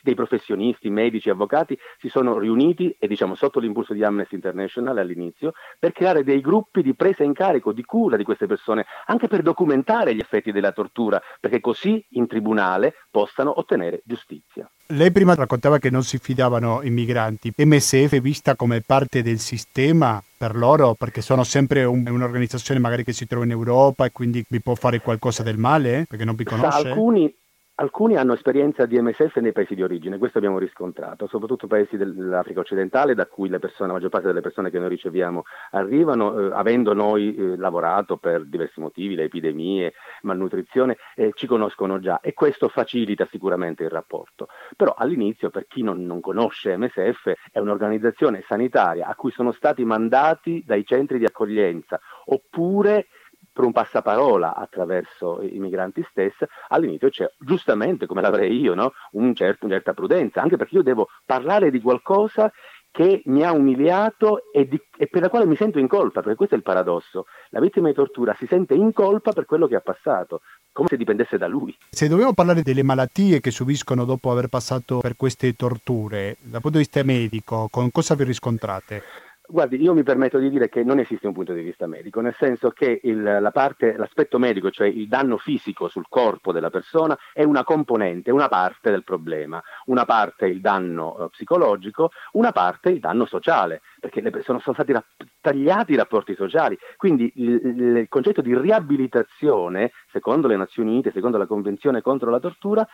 dei professionisti, medici, avvocati si sono riuniti e diciamo sotto l'impulso di Amnesty International all'inizio per creare dei gruppi di presa in carico, di cura di queste persone, anche per documentare gli effetti della tortura, perché così in tribunale possano ottenere giustizia. Lei prima raccontava che non si fidavano i migranti. MSF vista come parte del sistema per loro perché sono sempre un, un'organizzazione magari che si trova in Europa e quindi vi può fare qualcosa del male perché non vi conosce? Alcuni, Alcuni hanno esperienza di MSF nei paesi di origine, questo abbiamo riscontrato, soprattutto paesi dell'Africa occidentale da cui persone, la maggior parte delle persone che noi riceviamo arrivano, eh, avendo noi eh, lavorato per diversi motivi, le epidemie, malnutrizione, eh, ci conoscono già e questo facilita sicuramente il rapporto. Però all'inizio, per chi non, non conosce MSF, è un'organizzazione sanitaria a cui sono stati mandati dai centri di accoglienza oppure per un passaparola attraverso i migranti stessi, all'inizio c'è giustamente, come l'avrei io, no? un certo, una certa prudenza, anche perché io devo parlare di qualcosa che mi ha umiliato e, di, e, per la quale mi sento in colpa, perché questo è il paradosso. La vittima di tortura si sente in colpa per quello che ha passato, come se dipendesse da lui. Se dobbiamo parlare delle malattie che subiscono dopo aver passato per queste torture, dal punto di vista medico, con cosa vi riscontrate? Guardi, io mi permetto di dire che non esiste un punto di vista medico, nel senso che il, la parte, l'aspetto medico, cioè il danno fisico sul corpo della persona, è una componente, una parte del problema. Una parte il danno eh, psicologico, una parte il danno sociale, perché persone sono stati rapp- tagliati i rapporti sociali. Quindi il, il, concetto di riabilitazione, secondo le Nazioni Unite, secondo la Convenzione contro la tortura,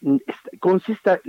mh,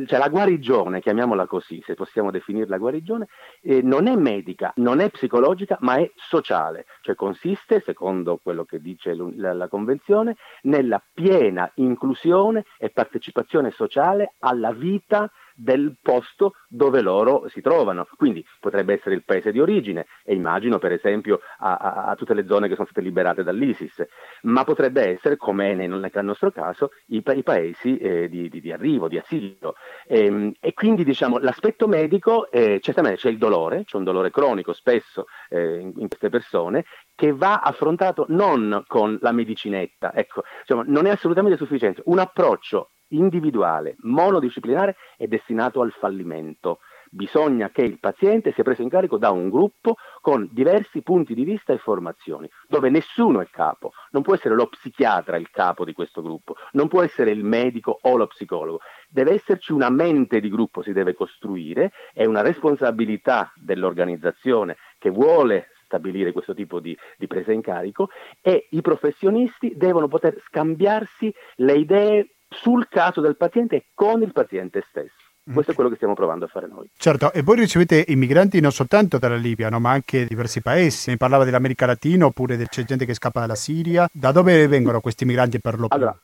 cioè la guarigione, chiamiamola così, se possiamo definirla guarigione, eh, non è medica non è psicologica ma è sociale, cioè consiste, secondo quello che dice la, la Convenzione, nella piena inclusione e partecipazione sociale alla vita del posto dove loro si trovano. Quindi potrebbe essere il paese di origine, e immagino per esempio a, a, a tutte le zone che sono state liberate dall'ISIS, ma potrebbe essere, come nel, nostro caso, i, i paesi eh, di, di, di, arrivo, di asilo. E, ehm, e quindi diciamo l'aspetto medico, eh, certamente c'è il dolore, c'è un dolore cronico spesso eh, in, in queste persone, che va affrontato non con la medicinetta, ecco, diciamo, non è assolutamente sufficiente. Un approccio individuale, monodisciplinare, è destinato al fallimento. Bisogna che il paziente sia preso in carico da un gruppo con diversi punti di vista e formazioni, dove nessuno è capo. Non può essere lo psichiatra il capo di questo gruppo, non può essere il medico o lo psicologo. Deve esserci una mente di gruppo, si deve costruire, è una responsabilità dell'organizzazione che vuole stabilire questo tipo di, di, presa in carico e i professionisti devono poter scambiarsi le idee sul caso del paziente e con il paziente stesso. Mm. Questo è quello che stiamo provando a fare noi. Certo, e voi ricevete immigranti non soltanto dalla Libia, no, ma anche diversi paesi. Ne parlava dell'America Latina oppure c'è gente che scappa dalla Siria. Da dove vengono questi migranti per lo più? Allora,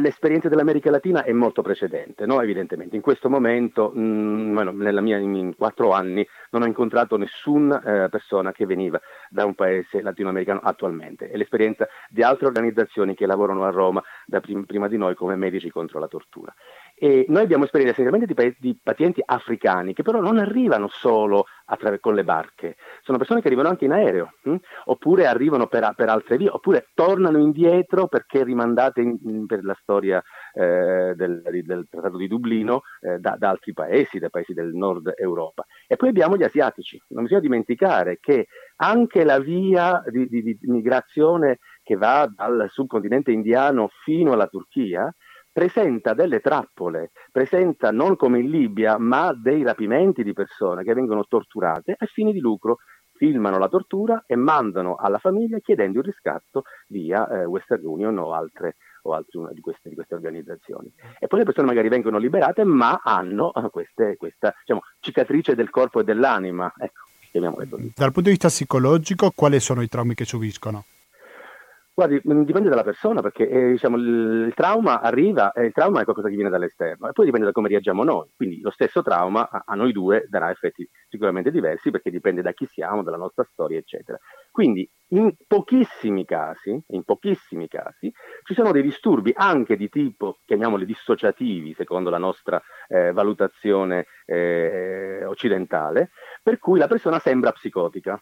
l'esperienza dell'America Latina è molto precedente, no? evidentemente. In questo momento, mh, mm, bueno, mia, in quattro anni, non ho incontrato nessuna eh, persona che veniva da un paese latinoamericano attualmente. È l'esperienza di altre organizzazioni che lavorano a Roma prim- prima di noi come medici contro la tortura. E noi abbiamo esperienza essenzialmente di, pa- di, pazienti africani che però non arrivano solo attraver- con le barche, sono persone che arrivano anche in aereo, hm? oppure arrivano per, per, altre vie, oppure tornano indietro perché rimandate in, in, per la storia eh, del, del, Trattato di Dublino eh, da, da, altri paesi, dai paesi del nord Europa. E poi abbiamo gli asiatici, non bisogna dimenticare che anche la via di, di, di migrazione che va dal subcontinente indiano fino alla Turchia, presenta delle trappole, presenta non come in Libia, ma dei rapimenti di persone che vengono torturate a fini di lucro, filmano la tortura e mandano alla famiglia chiedendo il riscatto via eh, Western Union o altre, o altre di, queste, di, queste, organizzazioni. E poi le persone magari vengono liberate, ma hanno eh, queste, questa diciamo, cicatrice del corpo e dell'anima. Ecco. Dal punto di vista psicologico, quali sono i traumi che subiscono? Guardi, mm, dipende dalla persona perché eh, diciamo, il, trauma arriva e il trauma è qualcosa che viene dall'esterno e poi dipende da come reagiamo noi. Quindi lo stesso trauma a, a, noi due darà effetti sicuramente diversi perché dipende da chi siamo, dalla nostra storia, eccetera. Quindi in pochissimi casi, in pochissimi casi, ci sono dei disturbi anche di tipo, chiamiamoli dissociativi, secondo la nostra eh, valutazione eh, occidentale, per cui la persona sembra psicotica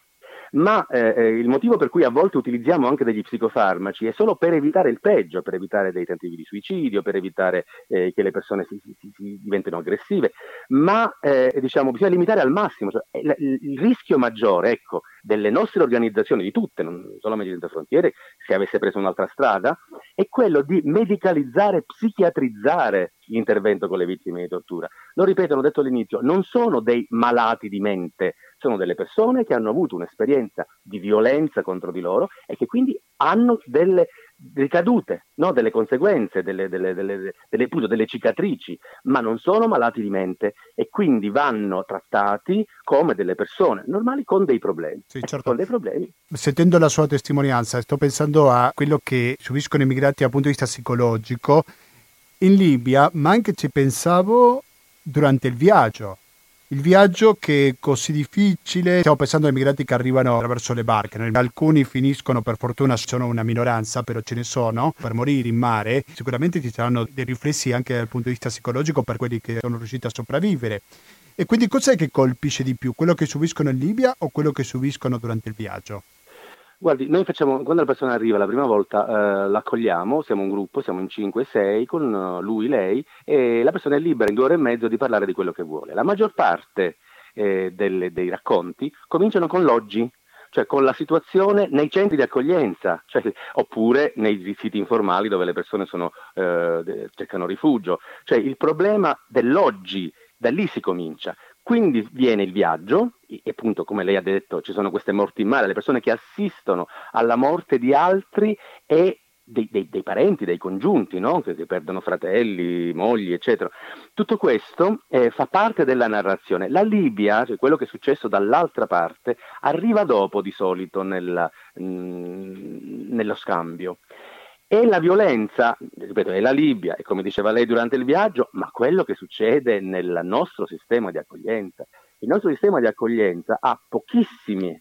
ma eh, eh, il motivo per cui a volte utilizziamo anche degli psicofarmaci è solo per evitare il peggio, per evitare dei tentativi di suicidio, per evitare eh, che le persone si, si, si diventino aggressive, ma eh, diciamo, bisogna limitare al massimo. Cioè, il, il, rischio maggiore ecco, delle nostre organizzazioni, di tutte, non solo Medici Senza Frontiere, se avesse preso un'altra strada, è quello di medicalizzare, psichiatrizzare l'intervento con le vittime di tortura. Lo ripeto, l'ho detto all'inizio, non sono dei malati di mente, sono delle persone che hanno avuto un'esperienza di violenza contro di loro e che quindi hanno delle ricadute, no? delle conseguenze, delle, delle, delle, delle, cicatrici, ma non sono malati di mente e quindi vanno trattati come delle persone normali con dei problemi. Sì, certo. con dei problemi. Sentendo la sua testimonianza, sto pensando a quello che subiscono i migranti dal punto di vista psicologico in Libia, ma anche ci pensavo durante il viaggio. Il viaggio che è così difficile, stiamo pensando ai migranti che arrivano attraverso le barche, alcuni finiscono per fortuna, sono una minoranza, però ce ne sono, per morire in mare, sicuramente ci saranno dei riflessi anche dal punto di vista psicologico per quelli che sono riusciti a sopravvivere. E quindi cos'è che colpisce di più, quello che subiscono in Libia o quello che subiscono durante il viaggio? Guardi, noi facciamo, quando la persona arriva la prima volta, eh, l'accogliamo, siamo un gruppo, siamo in 5-6 con uh, lui, lei, e la persona è libera in due ore e mezzo di parlare di quello che vuole. La maggior parte eh, delle, dei racconti cominciano con l'oggi, cioè con la situazione nei centri di accoglienza, cioè, oppure nei siti informali dove le persone sono, eh, cercano rifugio. Cioè il problema dell'oggi, da lì si comincia. Quindi viene il viaggio, e appunto come lei ha detto ci sono queste morti in mare, le persone che assistono alla morte di altri e dei, dei, dei parenti, dei congiunti, no? che, che, perdono fratelli, mogli, eccetera. Tutto questo eh, fa parte della narrazione. La Libia, cioè quello che è successo dall'altra parte, arriva dopo di solito nella, mh, mm, nello scambio. E la violenza, ripeto, è la Libia, e come diceva lei durante il viaggio, ma quello che succede nel nostro sistema di accoglienza. Il nostro sistema di accoglienza ha pochissimi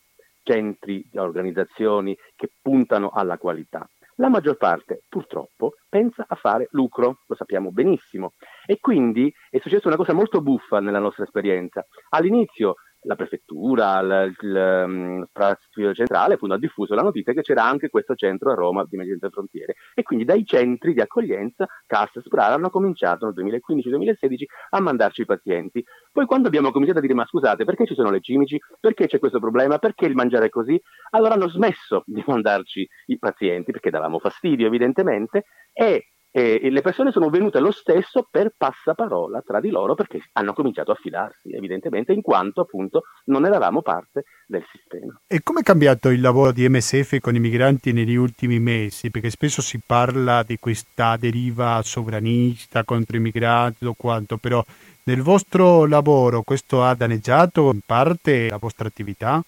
centri organizzazioni che puntano alla qualità. La maggior parte, purtroppo, pensa a fare lucro, lo sappiamo benissimo. E quindi è successa una cosa molto buffa nella nostra esperienza. All'inizio la prefettura, il, il, um, Spazio Centrale appunto, ha diffuso la notizia che c'era anche questo centro a Roma di Mediante Frontiere. E quindi dai centri di accoglienza CAS e SPRAR hanno cominciato nel 2015-2016 a mandarci i pazienti. Poi quando abbiamo cominciato a dire ma scusate perché ci sono le cimici, perché c'è questo problema, perché il mangiare è così, allora hanno smesso di mandarci i pazienti perché davamo fastidio evidentemente e e le persone sono venute lo stesso per passaparola tra di loro perché hanno cominciato a fidarsi, evidentemente, in quanto appunto non eravamo parte del sistema. E come è cambiato il lavoro di MSF con i migranti negli ultimi mesi? Perché spesso si parla di questa deriva sovranista contro i migranti o quanto, però nel vostro lavoro questo ha danneggiato in parte la vostra attività?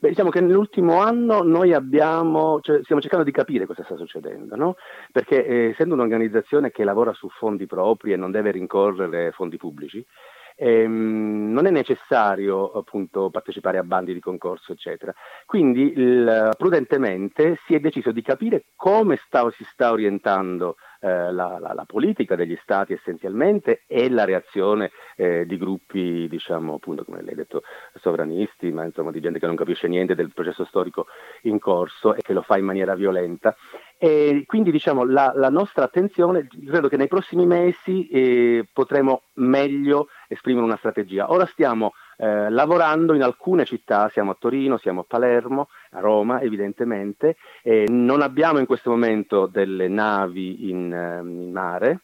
Beh, diciamo che nell'ultimo anno noi abbiamo, cioè, stiamo cercando di capire cosa sta succedendo, no? perché eh, essendo un'organizzazione che lavora su fondi propri e non deve rincorrere fondi pubblici, ehm, non è necessario appunto partecipare a bandi di concorso, eccetera. Quindi il, prudentemente si è deciso di capire come sta, si sta orientando la, la, la, politica degli stati essenzialmente e la reazione eh, di gruppi, diciamo appunto come lei ha detto, sovranisti, ma insomma di gente che non capisce niente del processo storico in corso e che lo fa in maniera violenta. E quindi diciamo la, la nostra attenzione, credo che nei prossimi mesi eh, potremo meglio esprimere una strategia. Ora stiamo eh, lavorando in alcune città, siamo a Torino, siamo a Palermo, a Roma evidentemente, non abbiamo in questo momento delle navi in, ehm, in mare,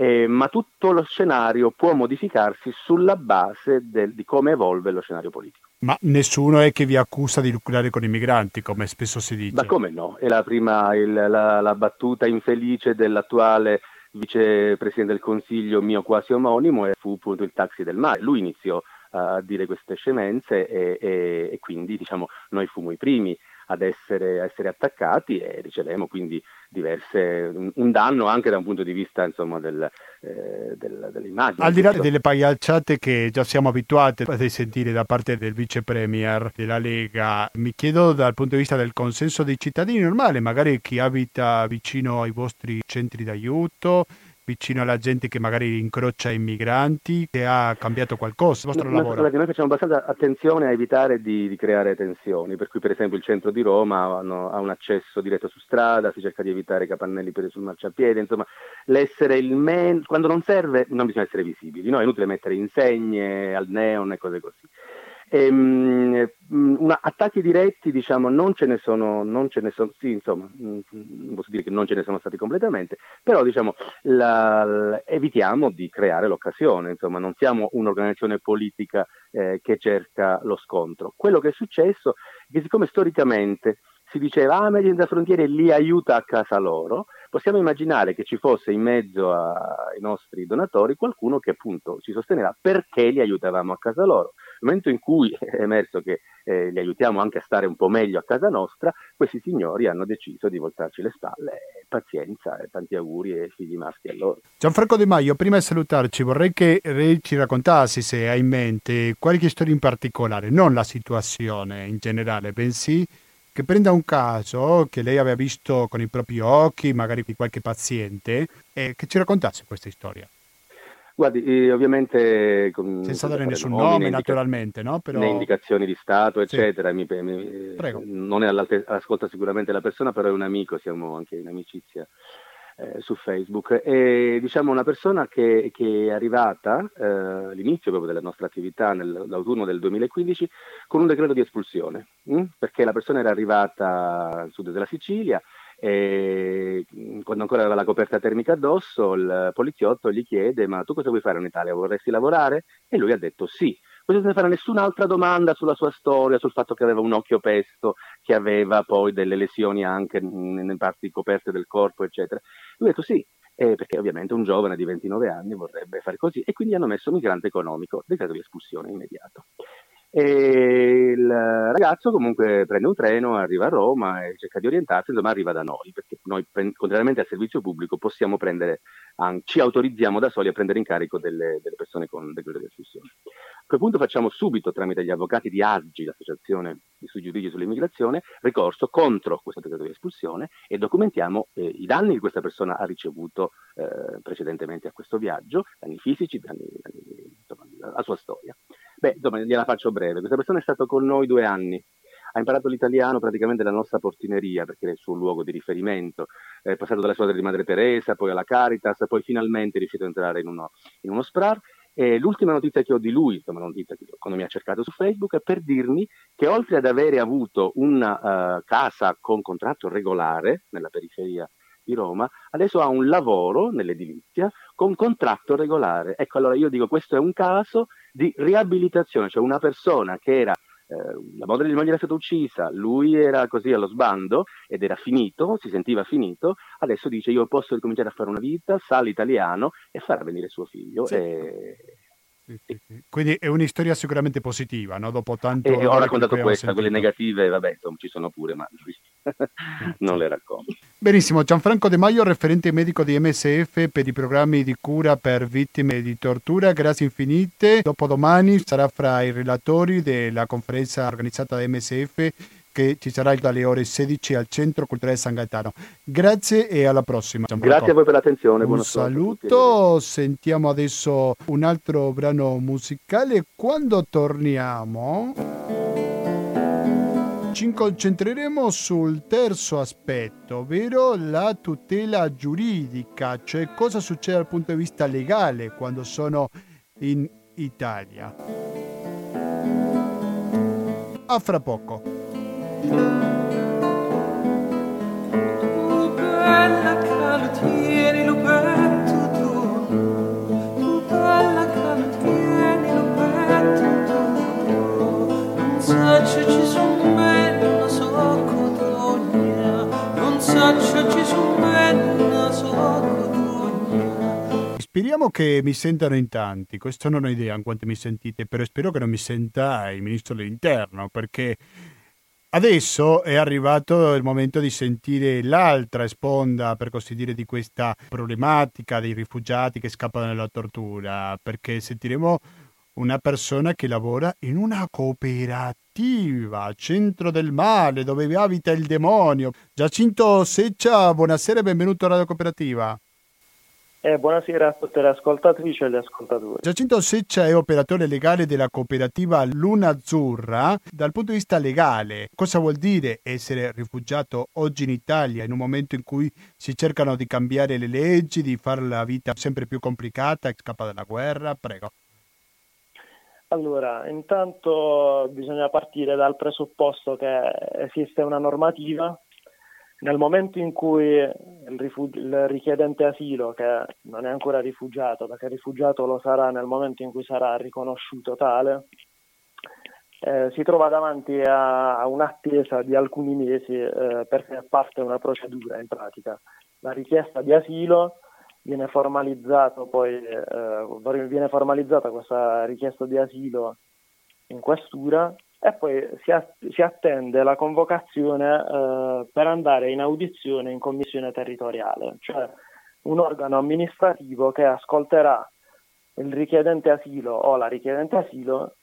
eh, ma tutto lo scenario può modificarsi sulla base del, di come evolve lo scenario politico. Ma nessuno è che vi accusa di lucrare con i migranti, come spesso si dice. Ma come no? È la prima il, la, la, battuta infelice dell'attuale vicepresidente del Consiglio, mio quasi omonimo, e fu appunto il taxi del mare. Lui iniziò a dire queste scemenze e, e, e quindi diciamo, noi fummo i primi ad essere, a essere attaccati e ricevemo quindi diverse, un, un, danno anche da un punto di vista insomma, del, eh, del, dell'immagine. Al di là delle pagliacciate che già siamo abituati a sentire da parte del vice premier della Lega, mi chiedo dal punto di vista del consenso dei cittadini normali, magari chi abita vicino ai vostri centri d'aiuto, vicino alla gente che magari incrocia i migranti, che ha cambiato qualcosa il vostro no, lavoro? Noi facciamo abbastanza attenzione a evitare di, di, creare tensioni, per cui per esempio il centro di Roma hanno, ha un accesso diretto su strada, si cerca di evitare capannelli per sul marciapiede, insomma l'essere il men- quando non serve non bisogna essere visibili, no? è inutile mettere insegne al neon e cose così. Ehm, una, attacchi diretti, diciamo, non ce ne sono, non ce ne sono, sì, insomma, non posso dire che non ce ne sono stati completamente, però diciamo, la, la, evitiamo di creare l'occasione, insomma, non siamo un'organizzazione politica eh, che cerca lo scontro. Quello che è successo è che siccome storicamente si diceva ah, Medici Senza Frontiere li aiuta a casa loro, possiamo immaginare che ci fosse in mezzo ai nostri donatori qualcuno che appunto ci sosteneva perché li aiutavamo a casa loro. Nel momento in cui <laughs> è emerso che eh, li aiutiamo anche a stare un po' meglio a casa nostra, questi signori hanno deciso di voltarci le spalle. Pazienza e tanti auguri e figli maschi a loro. Gianfranco De Maio, prima di salutarci, vorrei che lei ci raccontassi se ha in mente qualche storia in particolare, non la situazione in generale, bensì che prenda un caso che lei aveva visto con i propri occhi, magari di qualche paziente, e che ci raccontasse questa storia. Guardi, eh, ovviamente... Con, Senza dare nessun nome, indica- naturalmente, no? Però... Né indicazioni di Stato, eccetera. Sì. Mi, mi, non è all'ascolta sicuramente la persona, però è un amico, siamo anche in amicizia eh, su Facebook. E diciamo una persona che, che è arrivata eh, all'inizio proprio della nostra attività nell'autunno del 2015 con un decreto di espulsione, mh? Mm? perché la persona era arrivata al sud della Sicilia e mm, quando ancora aveva la coperta termica addosso, il poliziotto gli chiede: Ma tu cosa vuoi fare in Italia? Vorresti lavorare? E lui ha detto sì. Poi senza fare nessun'altra domanda sulla sua storia, sul fatto che aveva un occhio pesto, che aveva poi delle lesioni anche nelle parti coperte del corpo, eccetera. Lui ha detto sì, eh, perché ovviamente un giovane di 29 anni vorrebbe fare così, e quindi hanno messo migrante economico, decreto di espulsione immediato. E il ragazzo comunque prende un treno, arriva a Roma e cerca di orientarsi, insomma arriva da noi, perché noi, contrariamente al servizio pubblico, possiamo prendere, ci autorizziamo da soli a prendere in carico delle, delle persone con decreto di espulsione. A quel punto facciamo subito, tramite gli avvocati di AGI, l'Associazione di Studi Giuridici sull'Immigrazione, ricorso contro questo decreto di espulsione e documentiamo eh, i danni che questa persona ha ricevuto eh, precedentemente a questo viaggio, danni fisici, danni, danni insomma, la sua storia. Beh, insomma, gliela faccio breve. Questa persona è stata con noi due anni. Ha imparato l'italiano praticamente dalla nostra portineria, perché è il suo luogo di riferimento. È passato dalla squadra di Madre Teresa, poi alla Caritas, poi finalmente è riuscito a entrare in uno, in uno SPRAR. E l'ultima notizia che ho di lui, insomma, notizia che quando mi ha cercato su Facebook, è per dirmi che oltre ad avere avuto una uh, casa con contratto regolare nella periferia di Roma, adesso ha un lavoro nell'edilizia con contratto regolare. Ecco, allora io dico questo è un caso di riabilitazione, cioè una persona che era eh, la madre di moglie era stata uccisa, lui era così allo sbando ed era finito, si sentiva finito, adesso dice io posso ricominciare a fare una vita, sa l'italiano e farà venire suo figlio. Sì. E... Quindi è una storia sicuramente positiva, no? Dopo tanto... E ho raccontato questa, quelle negative, vabbè, insomma, ci sono pure, ma <laughs> non le racconto. Benissimo, Gianfranco De Maio, referente medico di MSF per i programmi di cura per vittime di tortura, grazie infinite. Dopodomani sarà fra i relatori della conferenza organizzata da MSF che ci sarà dalle ore 16 al Centro Culturale San Gaetano. Grazie e alla prossima. Grazie a voi per l'attenzione. Un saluto, sentiamo adesso un altro brano musicale. Quando torniamo ci concentreremo sul terzo aspetto, ovvero la tutela giuridica, cioè cosa succede dal punto di vista legale quando sono in Italia. A fra poco. Tu bella che lo petto Speriamo che mi sentano in tanti, questo non ho idea in quanto mi sentite, però spero che non mi senta il ministro dell'interno perché Adesso è arrivato il momento di sentire l'altra sponda, per così dire, di questa problematica dei rifugiati che scappano dalla tortura, perché sentiremo una persona che lavora in una cooperativa, centro del male, dove abita il demonio. Giacinto Seccia, buonasera e benvenuto a Radio Cooperativa. Eh, buonasera a tutte le ascoltatrici e gli ascoltatori. Giacinto Seccia è operatore legale della cooperativa Luna Azzurra. Dal punto di vista legale, cosa vuol dire essere rifugiato oggi in Italia, in un momento in cui si cercano di cambiare le leggi, di fare la vita sempre più complicata, scappa dalla guerra? Prego. Allora, intanto bisogna partire dal presupposto che esiste una normativa nel momento in cui il, rifug- il, richiedente asilo, che non è ancora rifugiato, perché rifugiato lo sarà nel momento in cui sarà riconosciuto tale, eh, si trova davanti a, a, un'attesa di alcuni mesi eh, perché parte una procedura in pratica. La richiesta di asilo viene poi eh, viene formalizzata questa richiesta di asilo in questura e poi si, a- si attende la convocazione eh, per andare in audizione in commissione territoriale, cioè un organo amministrativo che ascolterà il richiedente asilo o la richiedente asilo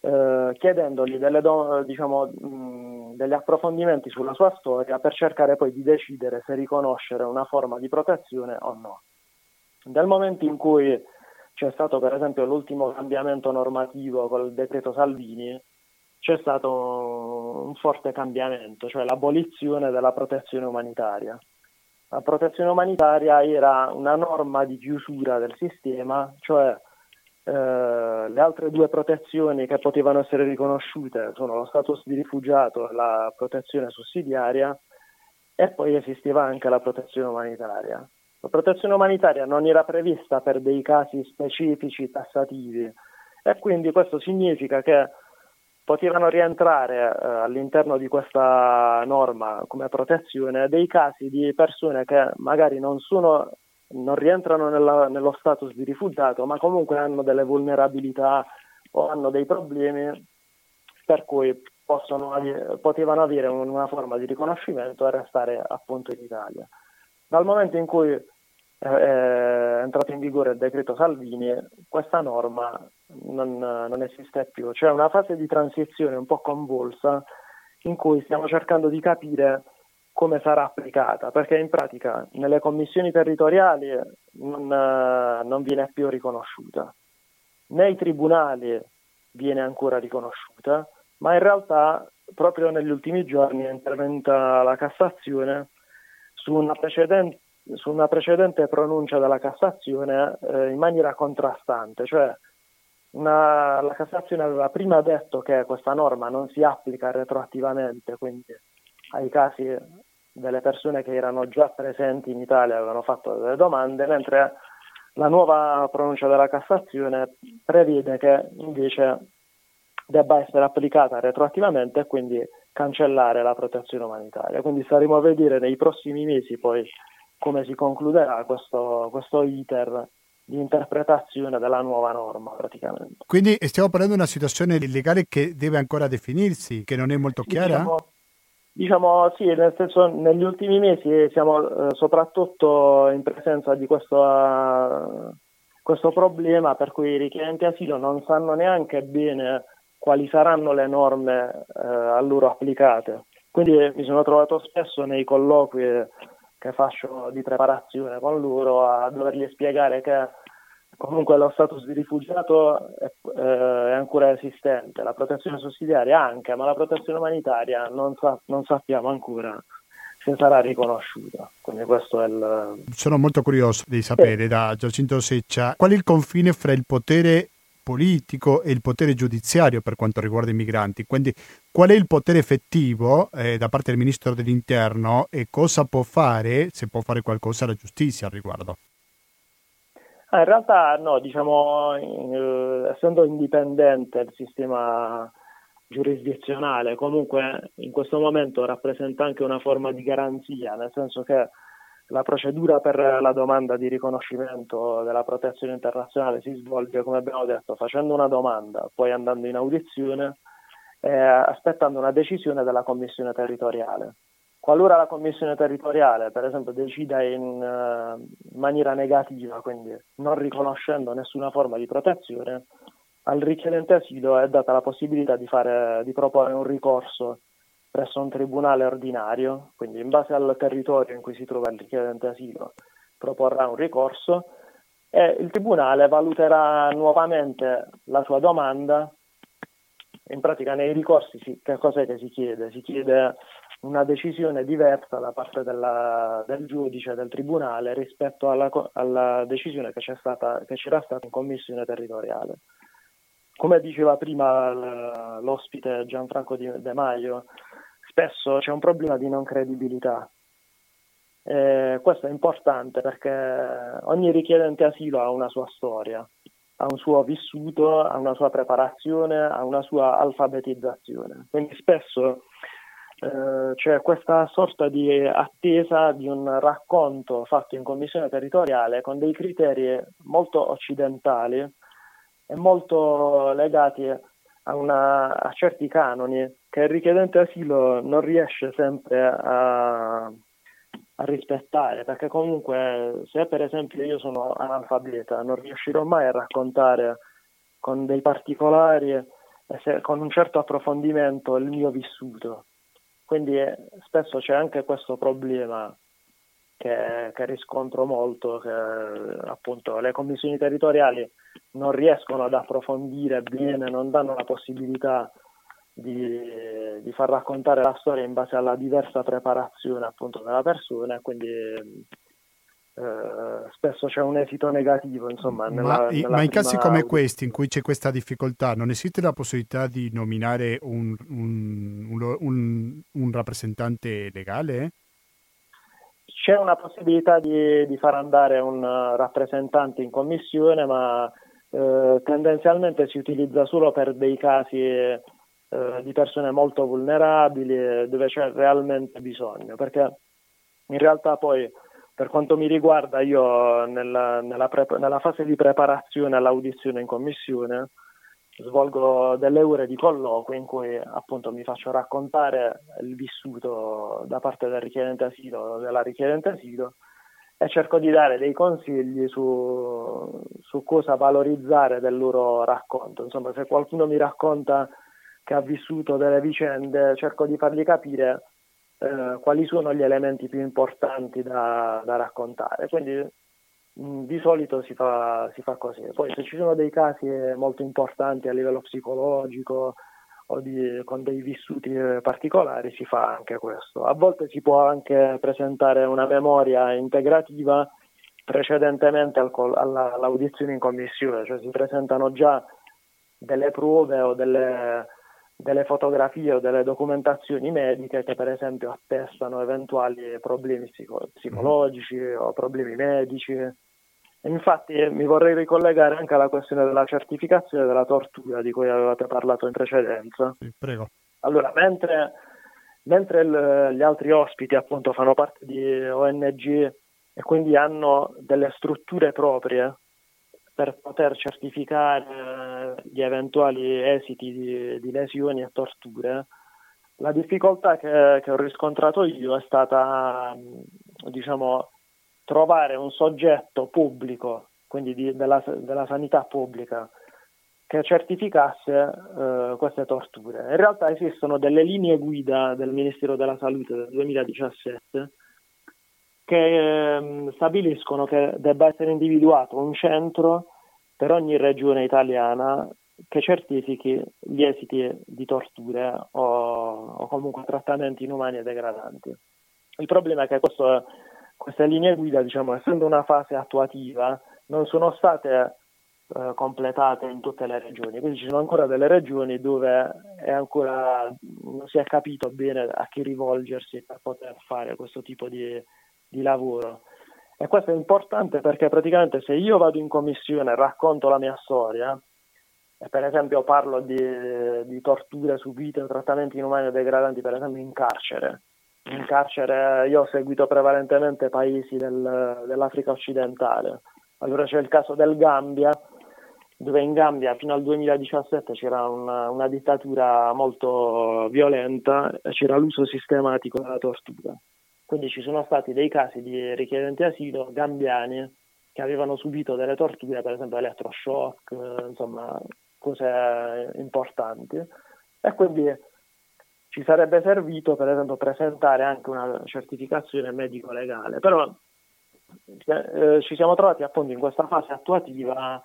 eh, chiedendogli do- diciamo, mh, degli approfondimenti sulla sua storia per cercare poi di decidere se riconoscere una forma di protezione o no. Nel momento in cui c'è stato per esempio l'ultimo cambiamento normativo col decreto Salvini, c'è stato un forte cambiamento, cioè l'abolizione della protezione umanitaria. La protezione umanitaria era una norma di chiusura del sistema, cioè eh, le altre due protezioni che potevano essere riconosciute sono lo status di rifugiato e la protezione sussidiaria e poi esisteva anche la protezione umanitaria. La protezione umanitaria non era prevista per dei casi specifici tassativi e quindi questo significa che potevano rientrare eh, all'interno di questa norma come protezione dei casi di persone che magari non, sono, non rientrano nella, nello status di rifugiato, ma comunque hanno delle vulnerabilità o hanno dei problemi per cui possono, potevano avere una forma di riconoscimento e restare appunto in Italia. Dal momento in cui è entrato in vigore il decreto Salvini, questa norma non, non, esiste più. C'è una fase di transizione un po' convulsa in cui stiamo cercando di capire come sarà applicata, perché in pratica nelle commissioni territoriali non, non viene più riconosciuta, nei tribunali viene ancora riconosciuta, ma in realtà proprio negli ultimi giorni è intervenuta la Cassazione su una precedente su una precedente pronuncia della Cassazione eh, in maniera contrastante, cioè una, la Cassazione aveva prima detto che questa norma non si applica retroattivamente, quindi ai casi delle persone che erano già presenti in Italia avevano fatto delle domande, mentre la nuova pronuncia della Cassazione prevede che invece debba essere applicata retroattivamente e quindi cancellare la protezione umanitaria. Quindi staremo a vedere nei prossimi mesi poi come si concluderà questo, questo iter di interpretazione della nuova norma praticamente. Quindi stiamo parlando di una situazione legale che deve ancora definirsi, che non è molto chiara? Diciamo, diciamo sì, nel senso negli ultimi mesi siamo eh, soprattutto in presenza di questo, uh, questo problema per cui i richiedenti asilo non sanno neanche bene quali saranno le norme uh, a loro applicate. Quindi mi sono trovato spesso nei colloqui che faccio di preparazione con loro a dovergli spiegare che comunque lo status di rifugiato è, eh, è ancora esistente, la protezione sussidiaria anche, ma la protezione umanitaria non, sa- non sappiamo ancora se sarà riconosciuta. Quindi questo è il... Sono molto curioso di sapere sì. da Giacinto Seccia qual è il confine fra il potere politico e il potere giudiziario per quanto riguarda i migranti. Quindi qual è il potere effettivo eh, da parte del Ministro dell'Interno e cosa può fare, se può fare qualcosa la giustizia al riguardo? Ah, in realtà no, diciamo, eh, essendo indipendente il sistema giurisdizionale, comunque in questo momento rappresenta anche una forma di garanzia, nel senso che la procedura per la domanda di riconoscimento della protezione internazionale si svolge, come abbiamo detto, facendo una domanda, poi andando in audizione e aspettando una decisione della commissione territoriale. Qualora la commissione territoriale, per esempio, decida in, in maniera negativa, quindi non riconoscendo nessuna forma di protezione, al richiedente asilo è data la possibilità di, fare, di proporre un ricorso presso un tribunale ordinario, quindi in base al territorio in cui si trova il richiedente asilo, proporrà un ricorso e il Tribunale valuterà nuovamente la sua domanda. In pratica nei ricorsi si, che cosa che si chiede? Si chiede una decisione diversa da parte della, del giudice del Tribunale rispetto alla, alla decisione che, stata, che c'era stata in commissione territoriale. Come diceva prima l'ospite Gianfranco De Maio, spesso c'è un problema di non credibilità eh, questo è importante perché ogni richiedente asilo ha una sua storia, ha un suo vissuto, ha una sua preparazione, ha una sua alfabetizzazione. Quindi spesso eh, c'è questa sorta di attesa di un racconto fatto in commissione territoriale con dei criteri molto occidentali e molto legati a, una, a certi canoni che il richiedente asilo non riesce sempre a a rispettare, perché comunque se per esempio io sono analfabeta non riuscirò mai a raccontare con dei particolari se, con un certo approfondimento il mio vissuto. Quindi eh, spesso c'è anche questo problema che, che riscontro molto, che appunto le commissioni territoriali non riescono ad approfondire bene, non danno la possibilità di, di, far raccontare la storia in base alla diversa preparazione appunto della persona e quindi eh, spesso c'è un esito negativo insomma nella, ma, nella ma in casi come questi in cui c'è questa difficoltà non esiste la possibilità di nominare un, un, un, un rappresentante legale? C'è una possibilità di, di, far andare un rappresentante in commissione ma eh, tendenzialmente si utilizza solo per dei casi eh, di persone molto vulnerabili dove c'è realmente bisogno, perché in realtà poi per quanto mi riguarda io nella, nella, pre- nella fase di preparazione all'audizione in commissione svolgo delle ore di colloquio in cui appunto mi faccio raccontare il vissuto da parte del richiedente asilo della richiedente asilo e cerco di dare dei consigli su, su cosa valorizzare del loro racconto. Insomma, se qualcuno mi racconta che ha vissuto delle vicende, cerco di fargli capire eh, quali sono gli elementi più importanti da, da raccontare. Quindi di solito si fa, si fa, così. Poi se ci sono dei casi molto importanti a livello psicologico o di, con dei vissuti particolari si fa anche questo. A volte si può anche presentare una memoria integrativa precedentemente al, alla, all'audizione in commissione, cioè si presentano già delle prove o delle delle fotografie o delle documentazioni mediche che per esempio attestano eventuali problemi psico- psicologici o problemi medici. E infatti mi vorrei ricollegare anche alla questione della certificazione della tortura di cui avevate parlato in precedenza. Sì, prego. Allora, mentre, mentre il, gli altri ospiti appunto fanno parte di ONG e quindi hanno delle strutture proprie per poter certificare gli eventuali esiti di, di lesioni e torture. La difficoltà che, che, ho riscontrato io è stata, diciamo, trovare un soggetto pubblico, quindi di, della, della, sanità pubblica, che certificasse eh, queste torture. In realtà esistono delle linee guida del Ministero della Salute del 2017 che eh, stabiliscono che debba essere individuato un centro per ogni regione italiana che certifichi gli esiti di torture o, o comunque trattamenti inumani e degradanti. Il problema è che questo, queste linee guida, diciamo, essendo una fase attuativa, non sono state eh, completate in tutte le regioni, quindi ci sono ancora delle regioni dove ancora, non si è capito bene a chi rivolgersi per poter fare questo tipo di, di lavoro. E questo è importante perché praticamente se io vado in commissione e racconto la mia storia, e per esempio parlo di, di torture subite o trattamenti inumani o degradanti, per esempio in carcere, in carcere io ho seguito prevalentemente paesi del, dell'Africa occidentale. Allora c'è il caso del Gambia, dove in Gambia fino al 2017 c'era una, una dittatura molto violenta e c'era l'uso sistematico della tortura. Quindi ci sono stati dei casi di richiedenti asilo gambiani che avevano subito delle torture, per esempio elettroshock, insomma cose importanti. E quindi ci sarebbe servito, per esempio, presentare anche una certificazione medico-legale. Però eh, ci siamo trovati appunto in questa fase attuativa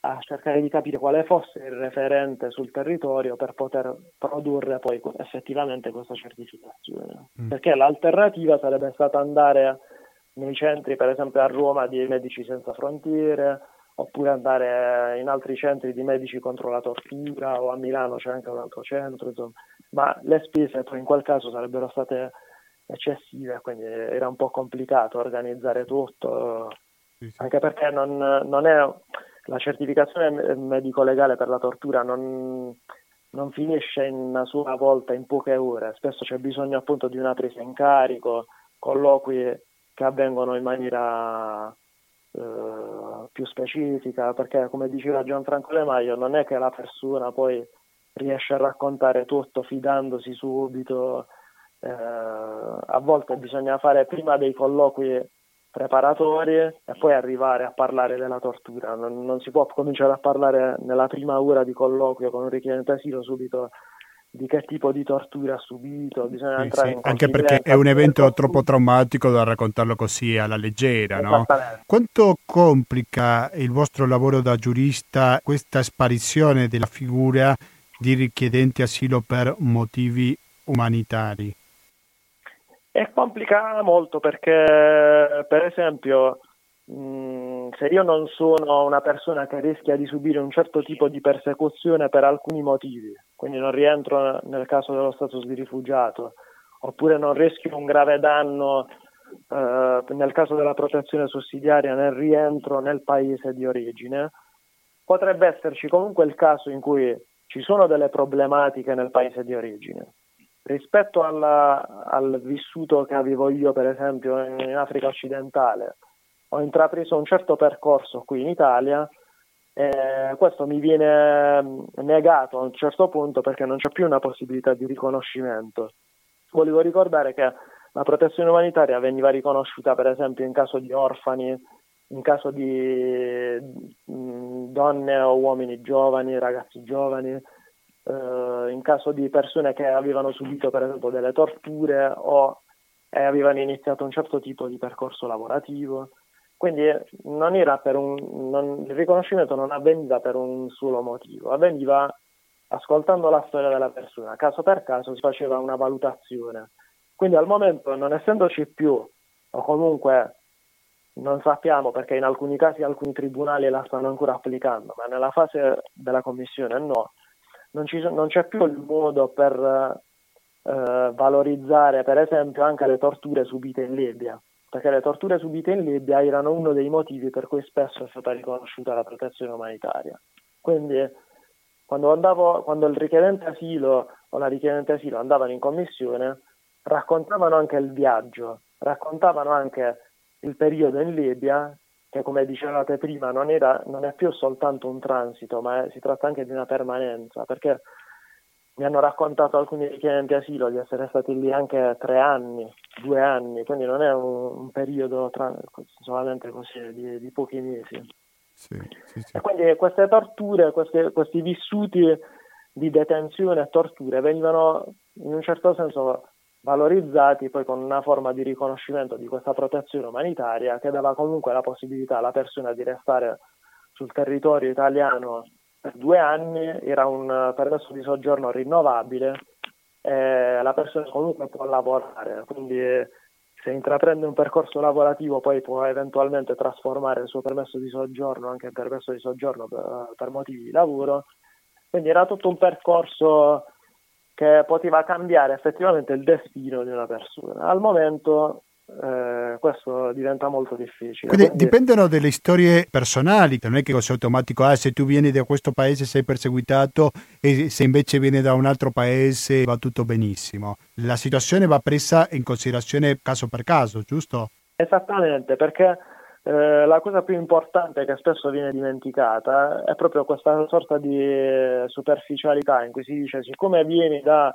a cercare di capire quale fosse il referente sul territorio per poter produrre poi effettivamente questa certificazione. Mm. Perché l'alternativa sarebbe stata andare nei centri, per esempio a Roma, di Medici Senza Frontiere, oppure andare in altri centri di medici contro la tortura, o a Milano c'è anche un altro centro, insomma. ma le spese in quel caso sarebbero state eccessive, quindi era un po' complicato organizzare tutto, anche perché non, non è la certificazione medico-legale per la tortura non, non finisce in una sola volta in poche ore, spesso c'è bisogno appunto di una presa in carico, colloqui che avvengono in maniera eh, più specifica, perché come diceva Gianfranco Lemaio, non è che la persona poi riesce a raccontare tutto fidandosi subito, eh, a volte bisogna fare prima dei colloqui preparatori e poi arrivare a parlare della tortura. Non, non, si può cominciare a parlare nella prima ora di colloquio con un richiedente asilo subito di che tipo di tortura ha subito, bisogna sì, sì, anche perché è un evento troppo traumatico da raccontarlo così alla leggera, no? Quanto complica il vostro lavoro da giurista questa sparizione della figura di richiedente asilo per motivi umanitari? E complica molto perché, per esempio, mh, se io non sono una persona che rischia di subire un certo tipo di persecuzione per alcuni motivi, quindi non rientro nel caso dello status di rifugiato, oppure non rischio un grave danno eh, nel caso della protezione sussidiaria nel rientro nel paese di origine, potrebbe esserci comunque il caso in cui ci sono delle problematiche nel paese di origine rispetto alla, al vissuto che avevo io, per esempio, in Africa occidentale, ho intrapreso un certo percorso qui in Italia e questo mi viene mm, negato a un certo punto perché non c'è più una possibilità di riconoscimento. Volevo ricordare che la protezione umanitaria veniva riconosciuta per esempio in caso di orfani, in caso di mm, donne o uomini giovani, ragazzi giovani, eh, in caso di persone che avevano subito per esempio delle torture o eh, avevano iniziato un certo tipo di percorso lavorativo. Quindi non un, non, il riconoscimento non avveniva per un solo motivo, avveniva ascoltando la storia della persona, caso per caso si faceva una valutazione. Quindi al momento, non essendoci più, o comunque non sappiamo perché in alcuni casi alcuni tribunali la stanno ancora applicando, ma nella fase della commissione no, non, ci, non c'è più il modo per eh, valorizzare per esempio anche le torture subite in Libia, perché le torture subite in Libia erano uno dei motivi per cui spesso è stata riconosciuta la protezione umanitaria. Quindi quando, andavo, quando il richiedente asilo o la richiedente asilo andavano in commissione, raccontavano anche il viaggio, raccontavano anche il periodo in Libia che come dicevate prima non, era, non è più soltanto un transito, ma è, si tratta anche di una permanenza, perché mi hanno raccontato alcuni richiedenti asilo di essere stati lì anche tre anni, due anni, quindi non è un, un periodo tra, solamente così di, di pochi mesi. Sì, sì, sì. E quindi queste torture, queste, questi vissuti di detenzione e torture venivano in un certo senso valorizzati poi con una forma di riconoscimento di questa protezione umanitaria che dava comunque la possibilità alla persona di restare sul territorio italiano per due anni, era un permesso di soggiorno rinnovabile e la persona comunque può lavorare, quindi se intraprende un percorso lavorativo poi può eventualmente trasformare il suo permesso di soggiorno anche in permesso di soggiorno per, per motivi di lavoro. Quindi era tutto un percorso che poteva cambiare effettivamente il destino di una persona. Al momento eh, questo diventa molto difficile. Quindi, Quindi, dipendono dalle storie personali, non è che così automatico, ah, se tu vieni da questo paese sei perseguitato e se invece vieni da un altro paese va tutto benissimo. La situazione va presa in considerazione caso per caso, giusto? Esattamente, perché eh, la cosa più importante che spesso viene dimenticata è proprio questa sorta di eh, superficialità in cui si dice siccome vieni da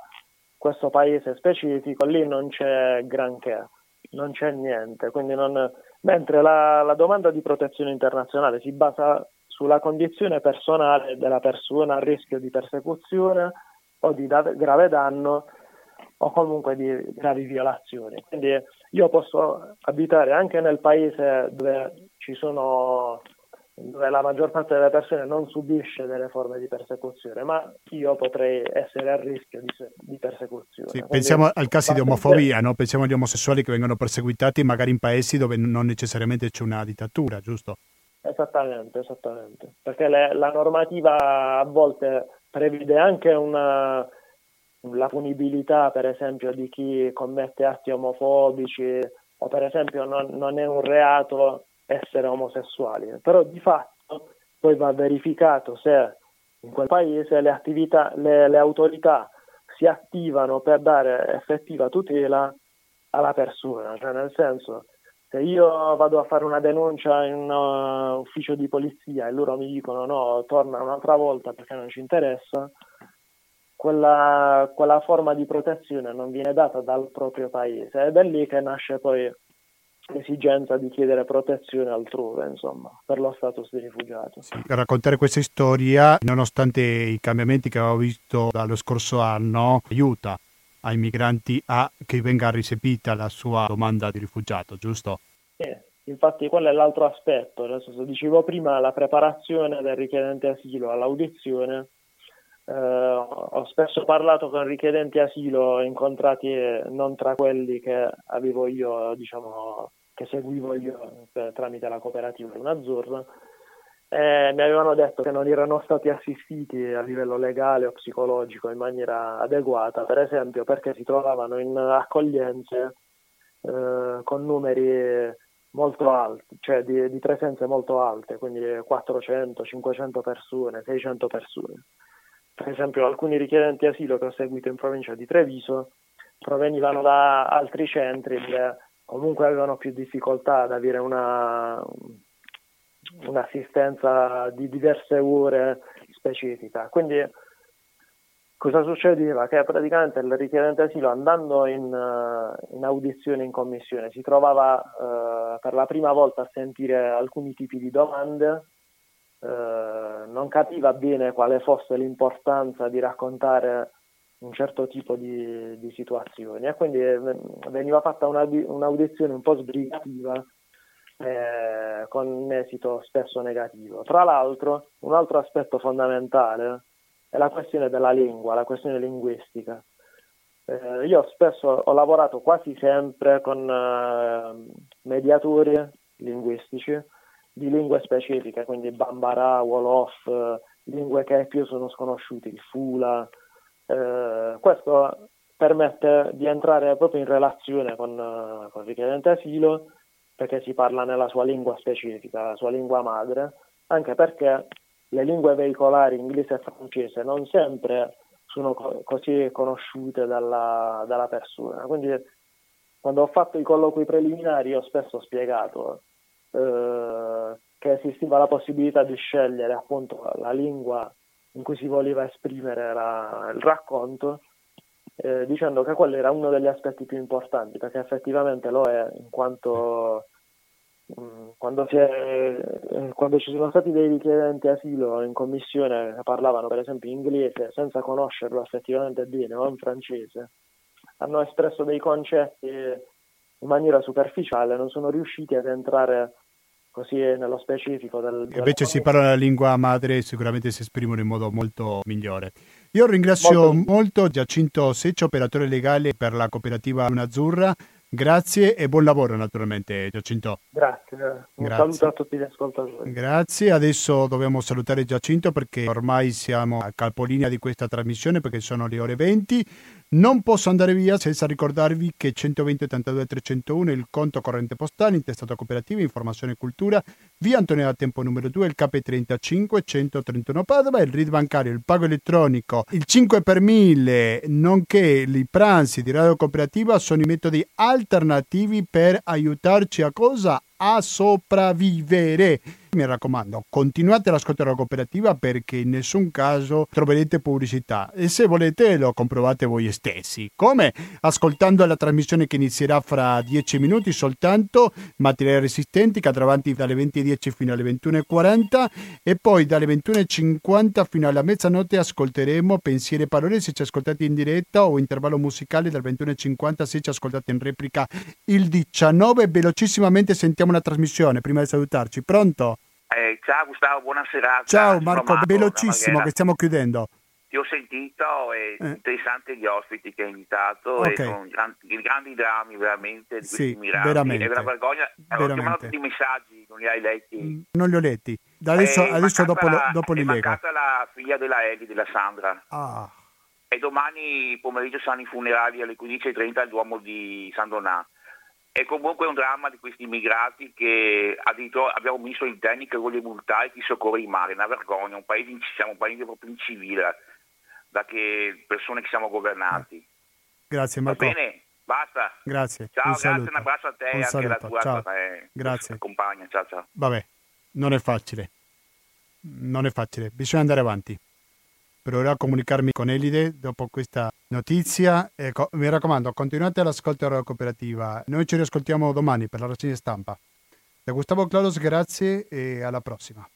questo paese specifico lì non c'è granché, non c'è niente, non... mentre la, la domanda di protezione internazionale si basa sulla condizione personale della persona a rischio di persecuzione o di grave danno o comunque di gravi violazioni. Quindi io posso abitare anche nel paese dove ci sono dove la maggior parte delle persone non subisce delle forme di persecuzione, ma io potrei essere a rischio di, di persecuzione. Sì, pensiamo al caso di omofobia, no? pensiamo agli omosessuali che vengono perseguitati magari in paesi dove non necessariamente c'è una dittatura, giusto? Esattamente, esattamente, perché le, la normativa a volte prevede anche una, la punibilità, per esempio, di chi commette atti omofobici o per esempio non, non è un reato essere omosessuali, però di fatto poi va verificato se in quel paese le, attività, le, le autorità si attivano per dare effettiva tutela alla persona, cioè nel senso se io vado a fare una denuncia in un uh, ufficio di polizia e loro mi dicono no, torna un'altra volta perché non ci interessa, quella, quella forma di protezione non viene data dal proprio paese ed è lì che nasce poi l'esigenza di chiedere protezione altrove, insomma, per lo status di rifugiato. Sì, per raccontare questa storia, nonostante i cambiamenti che avevo visto dallo scorso anno, aiuta ai migranti a che venga ricepita la sua domanda di rifugiato, giusto? Sì, infatti quello è l'altro aspetto, adesso dicevo prima la preparazione del richiedente asilo all'audizione, eh, ho spesso parlato con richiedenti asilo incontrati non tra quelli che avevo io, diciamo, che seguivo io per, tramite la cooperativa Luna e mi avevano detto che non erano stati assistiti a livello legale o psicologico in maniera adeguata, per esempio perché si trovavano in accoglienze eh, con numeri molto alti, cioè di, di presenze molto alte, quindi 400, 500 persone, 600 persone per esempio alcuni richiedenti asilo che ho seguito in provincia di Treviso provenivano da altri centri dove comunque avevano più difficoltà ad avere una, un'assistenza di diverse ore specifica. Quindi cosa succedeva? Che praticamente il richiedente asilo andando in, in audizione in commissione si trovava eh, per la prima volta a sentire alcuni tipi di domande eh, non capiva bene quale fosse l'importanza di raccontare un certo tipo di, di situazioni e quindi eh, veniva fatta una, un'audizione un po' sbrigativa eh, con un esito spesso negativo. Tra l'altro, un altro aspetto fondamentale è la questione della lingua, la questione linguistica. Eh, io spesso ho lavorato quasi sempre con eh, mediatori linguistici di lingue specifiche, quindi Bambara, Wolof, eh, lingue che più sono sconosciute, il Fula. Eh, questo permette di entrare proprio in relazione con, uh, con il richiedente asilo perché si parla nella sua lingua specifica, la sua lingua madre, anche perché le lingue veicolari inglese e francese non sempre sono co- così conosciute dalla, dalla persona. Quindi quando ho fatto i colloqui preliminari ho spesso spiegato eh, che esisteva la possibilità di scegliere appunto la lingua in cui si voleva esprimere la, il racconto, eh, dicendo che quello era uno degli aspetti più importanti, perché effettivamente lo è, in quanto mm, quando, è, eh, quando, ci sono stati dei richiedenti asilo in commissione che parlavano per esempio inglese senza conoscerlo effettivamente bene o in francese, hanno espresso dei concetti in maniera superficiale, non sono riusciti ad entrare così nello specifico. Del, Invece si parla la lingua madre e sicuramente si esprimono in modo molto migliore. Io ringrazio molto, molto Giacinto Seccio, operatore legale per la cooperativa Luna Azzurra. Grazie e buon lavoro naturalmente Giacinto. Grazie, un Grazie. saluto a tutti gli ascoltatori. Grazie, adesso dobbiamo salutare Giacinto perché ormai siamo a capolinea di questa trasmissione perché sono le ore 20. Non posso andare via senza ricordarvi che 120 82 301 è il conto corrente postale, intestato cooperativa, informazione e cultura, via Antonio da Tempo numero 2, il KP35 131 Padova, il RID bancario, il pago elettronico, il 5 per 1000, nonché i pranzi di radio cooperativa sono i metodi alternativi per aiutarci a cosa? A sopravvivere. Mi raccomando, continuate all'ascoltare la cooperativa perché in nessun caso troverete pubblicità e se volete lo comprovate voi stessi. Come? Ascoltando la trasmissione che inizierà fra 10 minuti soltanto, materiali resistenti che andrà avanti dalle 20.10 fino alle 21.40 e poi dalle 21.50 fino alla mezzanotte ascolteremo pensieri e parole se ci ascoltate in diretta o intervallo musicale dal 21.50 se ci ascoltate in replica il 19. Velocissimamente sentiamo la trasmissione prima di salutarci. Pronto? Eh, ciao Gustavo, buona serata. Ciao Marco, velocissimo che stiamo chiudendo. Ti ho sentito, è eh. interessante gli ospiti che hai invitato okay. sono grandi, grandi drammi veramente di sì, miracoli. Veramente. È una vergogna. Ho chiamato tutti i messaggi, non li hai letti? Mm, non li ho letti. Da adesso, adesso dopo, la, dopo li leggo. È mancata la figlia della Eli, della Sandra. Ah. E domani pomeriggio saranno i funerali alle 15.30 al Duomo di San Donato. È comunque un dramma di questi immigrati che addirittura abbiamo messo in tecnica con le multare chi soccorre in mare, una vergogna, un paese, siamo un paese proprio incivile, da che persone che siamo governati. Grazie Marco. Va bene, basta. Grazie. Ciao, un grazie, saluto. un abbraccio a te e anche alla tua, ciao. eh, grazie. compagna. Ciao ciao. Vabbè, non è facile. Non è facile, bisogna andare avanti proverò a comunicarmi con Elide dopo questa notizia. E mi raccomando, continuate all'ascolto della cooperativa. Noi ci riascoltiamo domani per la rassegna stampa. Da Gustavo Claudos, grazie e alla prossima.